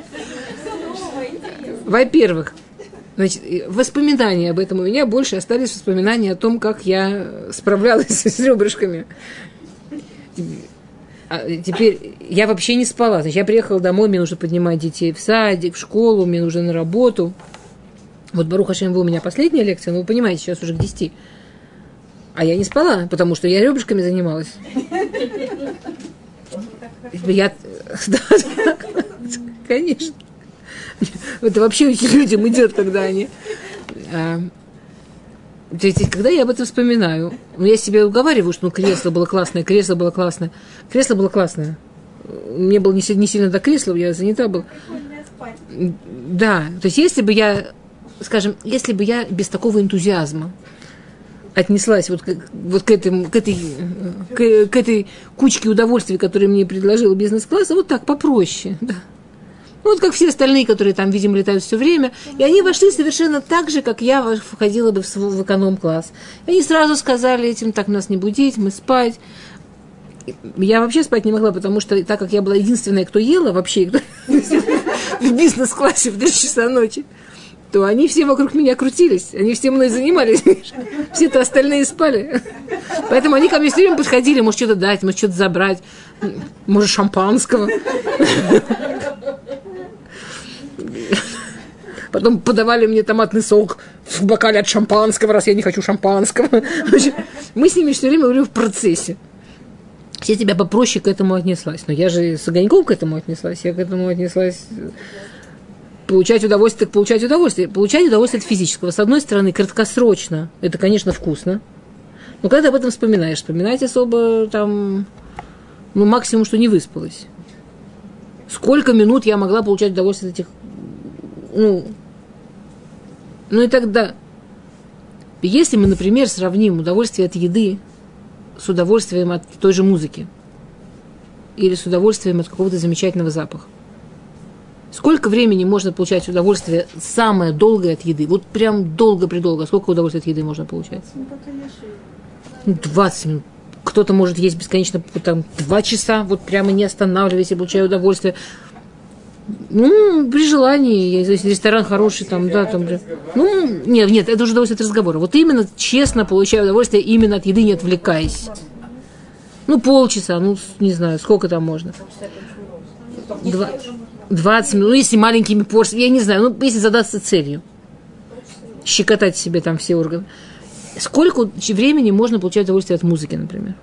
Во-первых, значит, воспоминания об этом у меня больше остались воспоминания о том, как я справлялась с ребрышками. А теперь я вообще не спала. Значит, я приехала домой, мне нужно поднимать детей в садик, в школу, мне нужно на работу. Вот Баруха Шем, у меня последняя лекция, но вы понимаете, сейчас уже к 10. А я не спала, потому что я ребрышками занималась. Я... Конечно. Это вообще людям идет, когда они... А, когда я об этом вспоминаю, ну, я себе уговариваю, что ну, кресло было классное, кресло было классное. Кресло было классное. Мне было не, не сильно до кресла, я занята была. Да, то есть если бы я, скажем, если бы я без такого энтузиазма отнеслась вот, к, вот к, этим, к, этой, к, к этой кучке удовольствий, которые мне предложил бизнес-класс, вот так, попроще. Да. Ну, вот как все остальные, которые там, видимо, летают все время. И они вошли совершенно так же, как я входила бы в, в эконом-класс. И они сразу сказали этим, так нас не будить, мы спать. Я вообще спать не могла, потому что так как я была единственная, кто ела вообще в бизнес-классе в 2 часа ночи, то они все вокруг меня крутились, они все мной занимались, все-то остальные спали. Поэтому они ко мне все время подходили, может что-то дать, может что-то забрать, может шампанского. Потом подавали мне томатный сок в бокале от шампанского, раз я не хочу шампанского. Мы с ними все время были в процессе. Я тебя попроще к этому отнеслась. Но я же с огоньком к этому отнеслась. Я к этому отнеслась получать удовольствие, так получать удовольствие. Получать удовольствие от физического. С одной стороны, краткосрочно, это, конечно, вкусно. Но когда ты об этом вспоминаешь, вспоминать особо там, ну, максимум, что не выспалась. Сколько минут я могла получать удовольствие от этих, ну, ну и тогда, если мы, например, сравним удовольствие от еды с удовольствием от той же музыки или с удовольствием от какого-то замечательного запаха, Сколько времени можно получать удовольствие самое долгое от еды? Вот прям долго-предолго. Сколько удовольствия от еды можно получать? 20 ну, минут. Кто-то может есть бесконечно там, 2 часа, вот прямо не останавливаясь и получая удовольствие. Ну, при желании, если ресторан хороший, там, да, там, ну, нет, нет, это уже удовольствие от разговора. Вот именно честно получаю удовольствие именно от еды, не отвлекаясь. Ну, полчаса, ну, не знаю, сколько там можно. Два, 20 минут, ну, если маленькими порциями, я не знаю, ну, если задаться целью. Щекотать себе там все органы. Сколько времени можно получать удовольствие от музыки, например?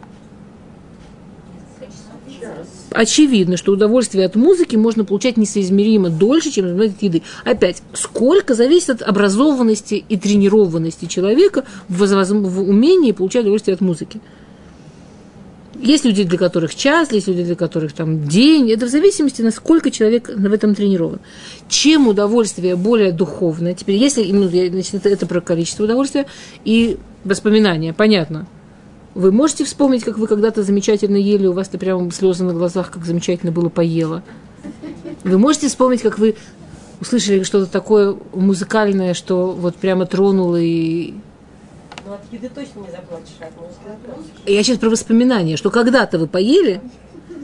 Очевидно, что удовольствие от музыки можно получать несоизмеримо дольше, чем от еды. Опять, сколько зависит от образованности и тренированности человека в, в умении получать удовольствие от музыки. Есть люди, для которых час, есть люди, для которых там день. Это в зависимости, насколько человек в этом тренирован. Чем удовольствие более духовное. Теперь, если ну, значит, это, про количество удовольствия и воспоминания, понятно. Вы можете вспомнить, как вы когда-то замечательно ели, у вас-то прямо слезы на глазах, как замечательно было поело. Вы можете вспомнить, как вы услышали что-то такое музыкальное, что вот прямо тронуло и но от еды точно не музыки. Я сейчас про воспоминания, что когда-то вы поели,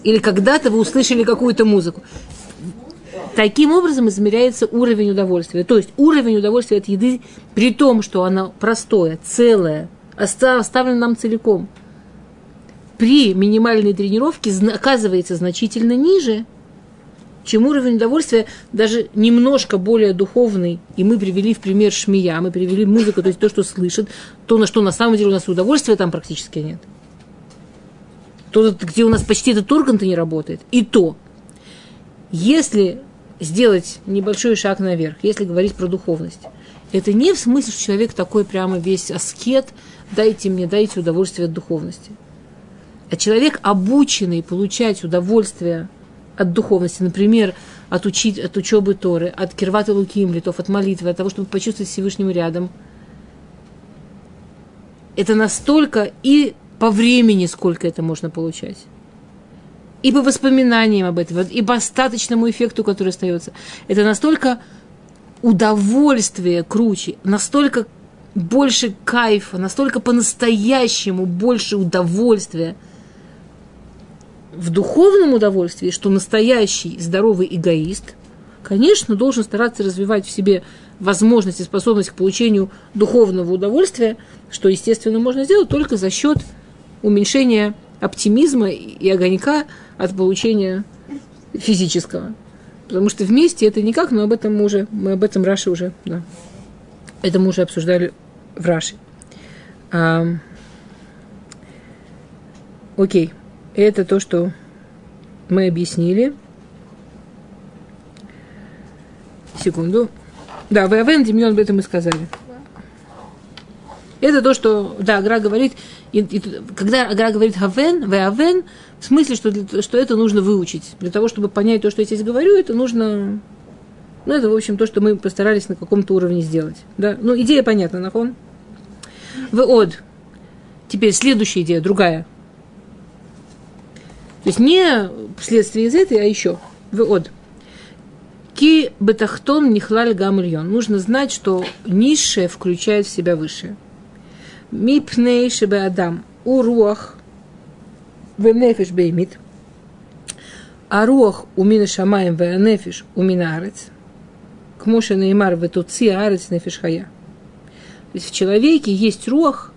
или когда-то вы услышали какую-то музыку. Таким образом измеряется уровень удовольствия. То есть уровень удовольствия от еды, при том, что она простое, целое, оставлено нам целиком, при минимальной тренировке оказывается значительно ниже – чем уровень удовольствия даже немножко более духовный, и мы привели в пример шмия, мы привели музыку, то есть то, что слышит, то, на что на самом деле у нас удовольствия там практически нет. То, где у нас почти этот орган-то не работает. И то, если сделать небольшой шаг наверх, если говорить про духовность, это не в смысле, что человек такой прямо весь аскет, дайте мне, дайте удовольствие от духовности. А человек, обученный получать удовольствие от духовности, например, от, учить, от учебы Торы, от кирвата луким, литов, от молитвы, от того, чтобы почувствовать Всевышнему рядом. Это настолько и по времени, сколько это можно получать. И по воспоминаниям об этом, и по остаточному эффекту, который остается. Это настолько удовольствие круче, настолько больше кайфа, настолько по-настоящему больше удовольствия – в духовном удовольствии, что настоящий здоровый эгоист, конечно, должен стараться развивать в себе возможность и способность к получению духовного удовольствия, что, естественно, можно сделать только за счет уменьшения оптимизма и огонька от получения физического. Потому что вместе это никак, но об этом мы уже, мы об этом Раши уже, да, это мы уже обсуждали в Раши. А, окей. Это то, что мы объяснили. Секунду. Да, в Авен Демьон об этом мы сказали. Это то, что, да, Агра говорит, и, и, когда Агра говорит Авен, в Авен, в смысле, что, для, что это нужно выучить. Для того, чтобы понять то, что я здесь говорю, это нужно, ну, это, в общем, то, что мы постарались на каком-то уровне сделать. Да? Ну, идея понятна, нахон. В Од. Теперь следующая идея, другая – то есть не вследствие из этой, а еще. В от. Ки бетахтон нихлаль гамильон. Нужно знать, что низшее включает в себя высшее. Мипней шебе адам. У руах венефиш беймит. А руах у мина шамаем венефиш у мина арец. К неймар ветуци арец нефиш хая. То есть в человеке есть руах,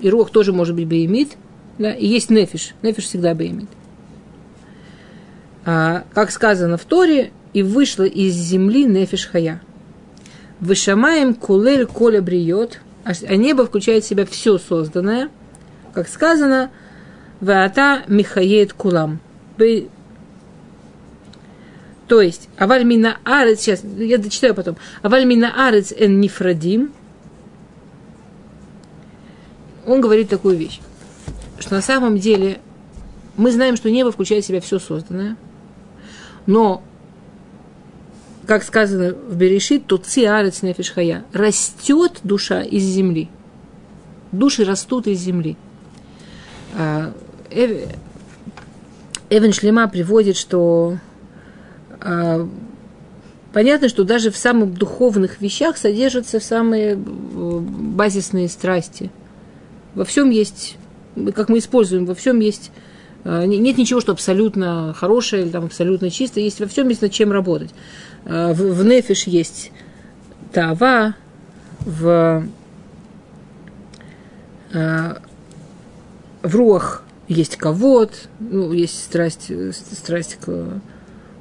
и руах тоже может быть беймит, да, и есть нефиш. Нефиш всегда беймит как сказано в Торе, и вышла из земли нефиш хая. Вышамаем кулель коля бриет, а небо включает в себя все созданное, как сказано, ваата михает кулам. То есть, аваль мина арец, сейчас, я дочитаю потом, аваль мина арец эн нифрадим, он говорит такую вещь, что на самом деле мы знаем, что небо включает в себя все созданное, но, как сказано в Берешит, то циарец нефишхая, растет душа из земли. Души растут из земли. А, Эв... Эвен Шлема приводит, что а, понятно, что даже в самых духовных вещах содержатся самые э, базисные страсти. Во всем есть, как мы используем, во всем есть нет ничего, что абсолютно хорошее или там, абсолютно чистое. Есть во всем есть над чем работать. В, в нефиш есть тава, в, в руах есть ковод, ну, есть страсть, страсть к,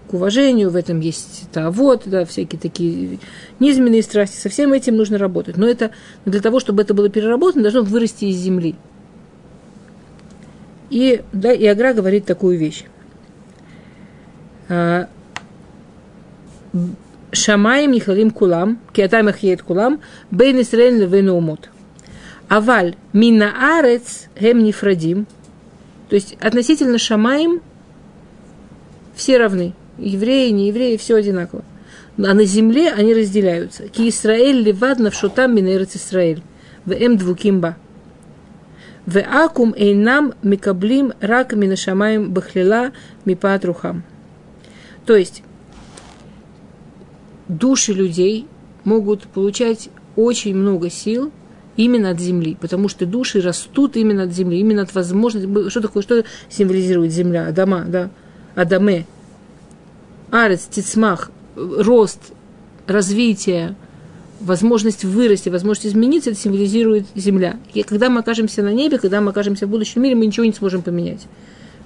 к уважению, в этом есть тавод, да, всякие такие низменные страсти. Со всем этим нужно работать. Но это для того, чтобы это было переработано, должно вырасти из земли. И, да, и Агра говорит такую вещь. А, Шамаем Нихалим Кулам, Киатам Ахиет Кулам, Бейн Исраэль Левену Умот. Аваль Мина Арец Гем Нифрадим. То есть относительно Шамаем все равны. Евреи, не евреи, все одинаково. А на земле они разделяются. Ки Исраэль левадна в шутам минерец Исраэль. В эм двукимба. В акум эйнам микаблим рак минашамаем бахлила мипат рухам. То есть души людей могут получать очень много сил именно от земли, потому что души растут именно от земли, именно от возможности. Что такое, что символизирует земля? Адама, да? Адаме. Арец, тицмах, рост, развитие, возможность вырасти, возможность измениться, это символизирует земля. И когда мы окажемся на небе, когда мы окажемся в будущем мире, мы ничего не сможем поменять.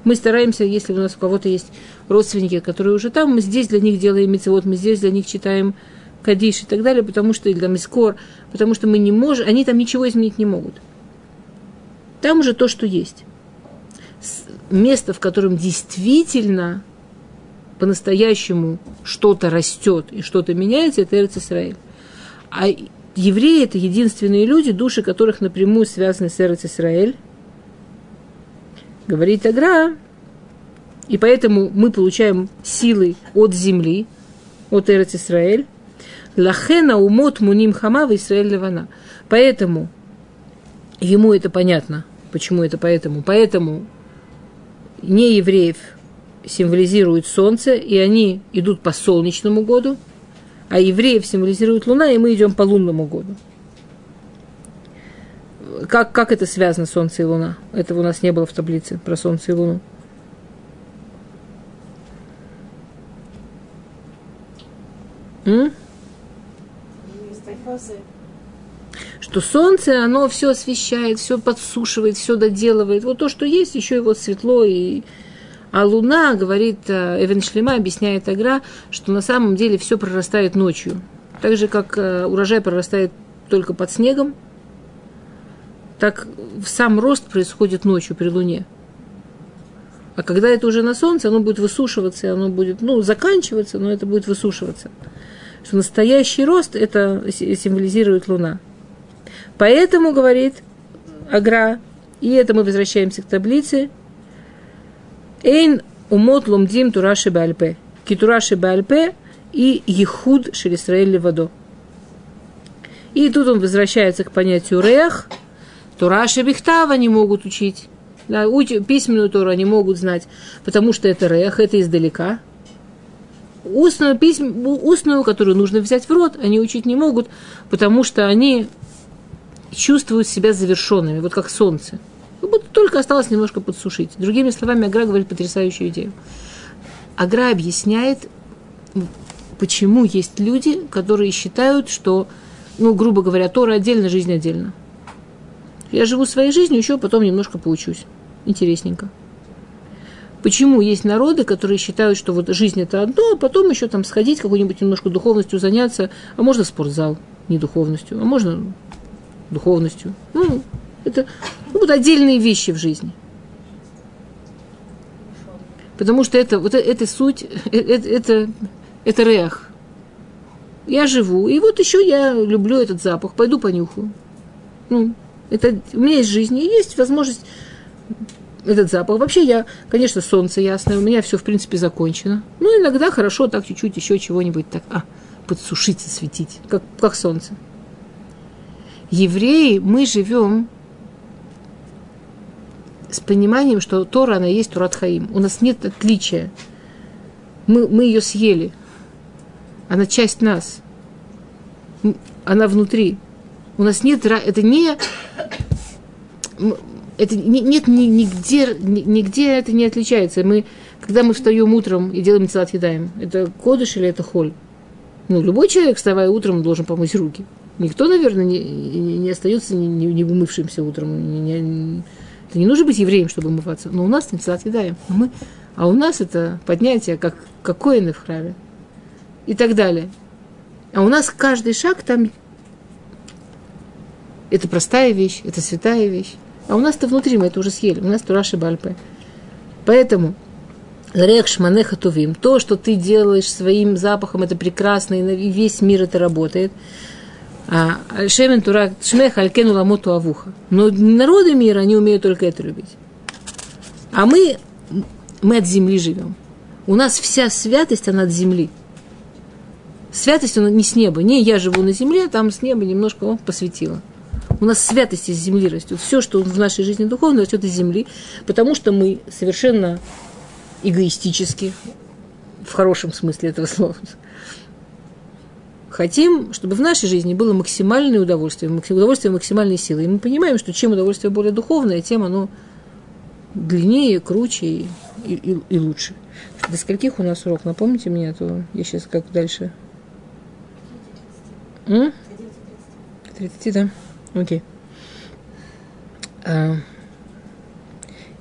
Мы стараемся, если у нас у кого-то есть родственники, которые уже там, мы здесь для них делаем мецевод, мы здесь для них читаем Кадиш и так далее, потому что, или там Искор, потому что мы не можем, они там ничего изменить не могут. Там уже то, что есть. Место, в котором действительно по-настоящему что-то растет и что-то меняется, это Эрц Исраиль. А евреи – это единственные люди, души которых напрямую связаны с Эрец Исраэль. Говорит Агра, и поэтому мы получаем силы от земли, от Эрец Исраэль. Лахена умот муним хама в Исраэль левана. Поэтому ему это понятно. Почему это поэтому? Поэтому не евреев символизирует солнце, и они идут по солнечному году, а евреев символизирует луна, и мы идем по лунному году. Как, как это связано, солнце и луна? Этого у нас не было в таблице про солнце и луну. М? Что солнце, оно все освещает, все подсушивает, все доделывает. Вот то, что есть, еще его светло и, а луна, говорит э, Эвен Шлема, объясняет Агра, что на самом деле все прорастает ночью. Так же, как э, урожай прорастает только под снегом, так сам рост происходит ночью при луне. А когда это уже на солнце, оно будет высушиваться, оно будет, ну, заканчиваться, но это будет высушиваться. Что настоящий рост это символизирует луна. Поэтому, говорит Агра, и это мы возвращаемся к таблице, Эйн умот ломдим тураши бальпе. Китураши бальпе и ехуд шелисраэль левадо. И тут он возвращается к понятию рех. Тураши бихтава не могут учить. Да, письменную Тору они могут знать, потому что это рех, это издалека. Устную, письм, устную, которую нужно взять в рот, они учить не могут, потому что они чувствуют себя завершенными, вот как солнце. Как будто только осталось немножко подсушить. Другими словами, Агра говорит потрясающую идею. Агра объясняет, почему есть люди, которые считают, что, ну, грубо говоря, Тора отдельно, жизнь отдельно. Я живу своей жизнью, еще потом немножко поучусь. Интересненько. Почему есть народы, которые считают, что вот жизнь это одно, а потом еще там сходить, какой-нибудь немножко духовностью заняться, а можно спортзал, не духовностью, а можно духовностью. Ну, это вот отдельные вещи в жизни. Потому что это, вот это суть, это, это, это реах. Я живу, и вот еще я люблю этот запах, пойду понюхаю. Ну, это, у меня есть жизнь, и есть возможность этот запах. Вообще я, конечно, солнце ясное, у меня все, в принципе, закончено. Ну, иногда хорошо так чуть-чуть еще чего-нибудь так, а, подсушиться, светить, как, как солнце. Евреи, мы живем с пониманием, что Тора, она есть Турат Хаим. У нас нет отличия. Мы, мы ее съели. Она часть нас. Она внутри. У нас нет... Это не... Это не, нет нигде, нигде это не отличается. Мы, когда мы встаем утром и делаем тела отъедаем, это кодыш или это холь? Ну, любой человек, вставая утром, должен помыть руки. Никто, наверное, не, не, не остается не, не, не умывшимся утром. Не, не, это не нужно быть евреем, чтобы умываться. Но у нас танцевать едаем. А, мы, а у нас это поднятие, как, как коины в храме. И так далее. А у нас каждый шаг там это простая вещь, это святая вещь. А у нас-то внутри мы это уже съели. У нас Тураши Бальпе. Поэтому Рех Шманеха Тувим, то, что ты делаешь своим запахом, это прекрасно, и весь мир это работает. А Шемен Тура Шмех Алькену Ламоту Авуха. Но народы мира, они умеют только это любить. А мы, мы от земли живем. У нас вся святость, она от земли. Святость, она не с неба. Не я живу на земле, там с неба немножко о, посветила. У нас святость из земли растет. Все, что в нашей жизни духовно, растет из земли, потому что мы совершенно эгоистически, в хорошем смысле этого слова, хотим, чтобы в нашей жизни было максимальное удовольствие, удовольствие максимальной силы. И мы понимаем, что чем удовольствие более духовное, тем оно длиннее, круче и, и, и лучше. До скольких у нас урок? Напомните мне, а то я сейчас как дальше. 30, да? Окей. А.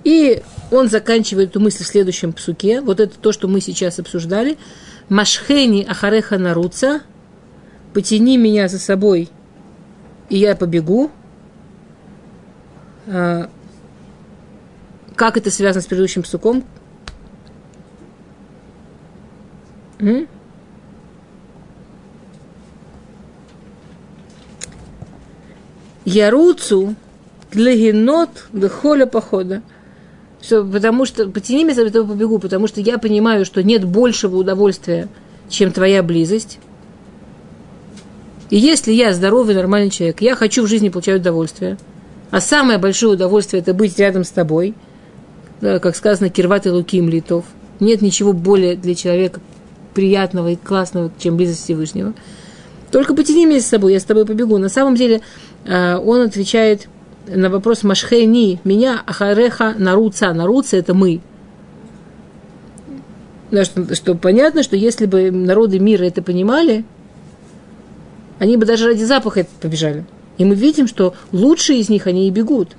И он заканчивает эту мысль в следующем псуке. Вот это то, что мы сейчас обсуждали. Машхени Ахареха Наруца – потяни меня за собой, и я побегу. А, как это связано с предыдущим псуком? М? Яруцу для генот похода. Все, потому что потяни меня за этого побегу, потому что я понимаю, что нет большего удовольствия, чем твоя близость. И если я здоровый, нормальный человек, я хочу в жизни получать удовольствие, а самое большое удовольствие – это быть рядом с тобой, как сказано, кирват и луким литов. Нет ничего более для человека приятного и классного, чем близость Всевышнего. Только потяни меня с собой, я с тобой побегу. На самом деле э, он отвечает на вопрос Машхени, меня, Ахареха, Наруца. Наруца – это мы. Да, что, что понятно, что если бы народы мира это понимали, они бы даже ради запаха побежали. И мы видим, что лучшие из них, они и бегут.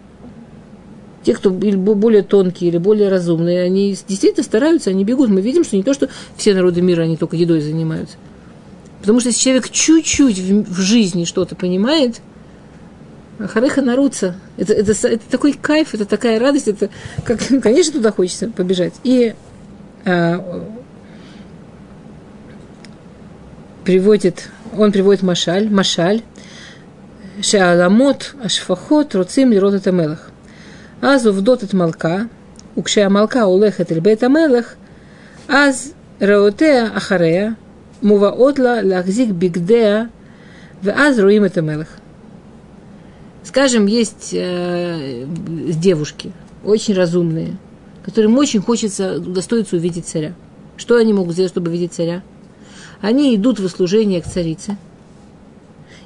Те, кто более тонкие или более разумные, они действительно стараются, они бегут. Мы видим, что не то, что все народы мира, они только едой занимаются. Потому что если человек чуть-чуть в, в жизни что-то понимает, Хареха наруться. Это, это, это такой кайф, это такая радость, это как, конечно, туда хочется побежать. И а, приводит он приводит Машаль, Машаль, шааламот Ашфахот, Руцим, Лирот это Мелах. Аз увдот от Малка, укшая Малка улехет Эльбет Амелах, Аз Раотея Ахарея, мува отла Лахзик Бигдея, Аз Руим это Скажем, есть э, девушки, очень разумные, которым очень хочется удостоиться увидеть царя. Что они могут сделать, чтобы видеть царя? Они идут в служение к царице.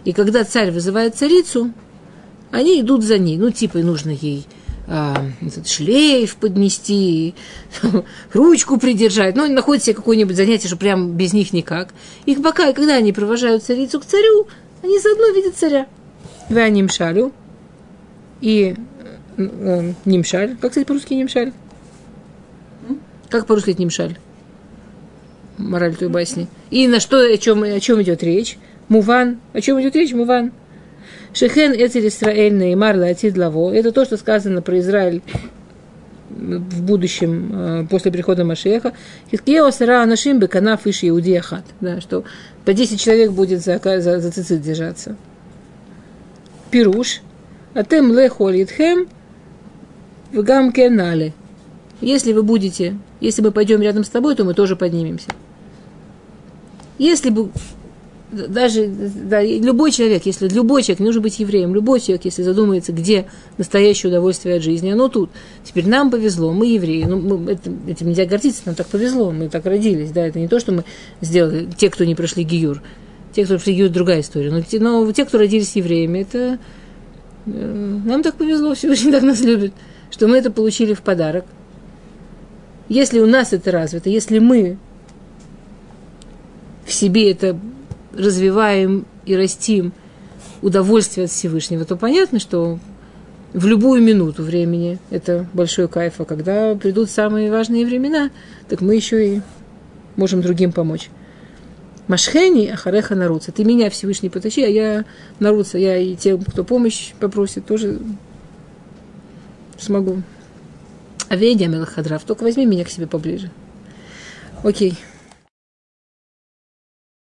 И когда царь вызывает царицу, они идут за ней. Ну, типа, нужно ей а, этот шлейф поднести, ручку придержать. Ну, находят себе какое-нибудь занятие, что прям без них никак. Их бока, и когда они провожают царицу к царю, они заодно видят царя. Вы нимшалю и э, э, нимшаль. Как, кстати, по-русски нимшаль? Как по-русски нимшаль? Мораль той басни. И на что, о чем, о чем идет речь? Муван. О чем идет речь? Муван. Шехен Эцель Исраэль Неймар Латид Лаво. Это то, что сказано про Израиль в будущем, э, после прихода Машеха. Хискео сара анашим беканав иш иудия хат. Да, что по 10 человек будет за, за, за цицит держаться. Пируш. Атем леху алитхем в гамке нале. Если вы будете, если мы пойдем рядом с тобой, то мы тоже поднимемся. Если бы даже да, любой человек, если любой человек, не нужно быть евреем, любой человек, если задумается, где настоящее удовольствие от жизни, оно тут. Теперь нам повезло, мы евреи, ну, мы, это, этим нельзя гордиться, нам так повезло, мы так родились, да, это не то, что мы сделали, те, кто не прошли гиюр, те, кто прошли гиюр, другая история, но те, но те, кто родились евреями, это э, нам так повезло, Всевышний так нас любит, что мы это получили в подарок. Если у нас это развито, если мы в себе это развиваем и растим удовольствие от Всевышнего, то понятно, что в любую минуту времени это большой кайф, а когда придут самые важные времена, так мы еще и можем другим помочь. Машхени Ахареха Наруца. Ты меня Всевышний потащи, а я Наруца. Я и тем, кто помощь попросит, тоже смогу. А Ведя Мелахадрав, только возьми меня к себе поближе. Окей.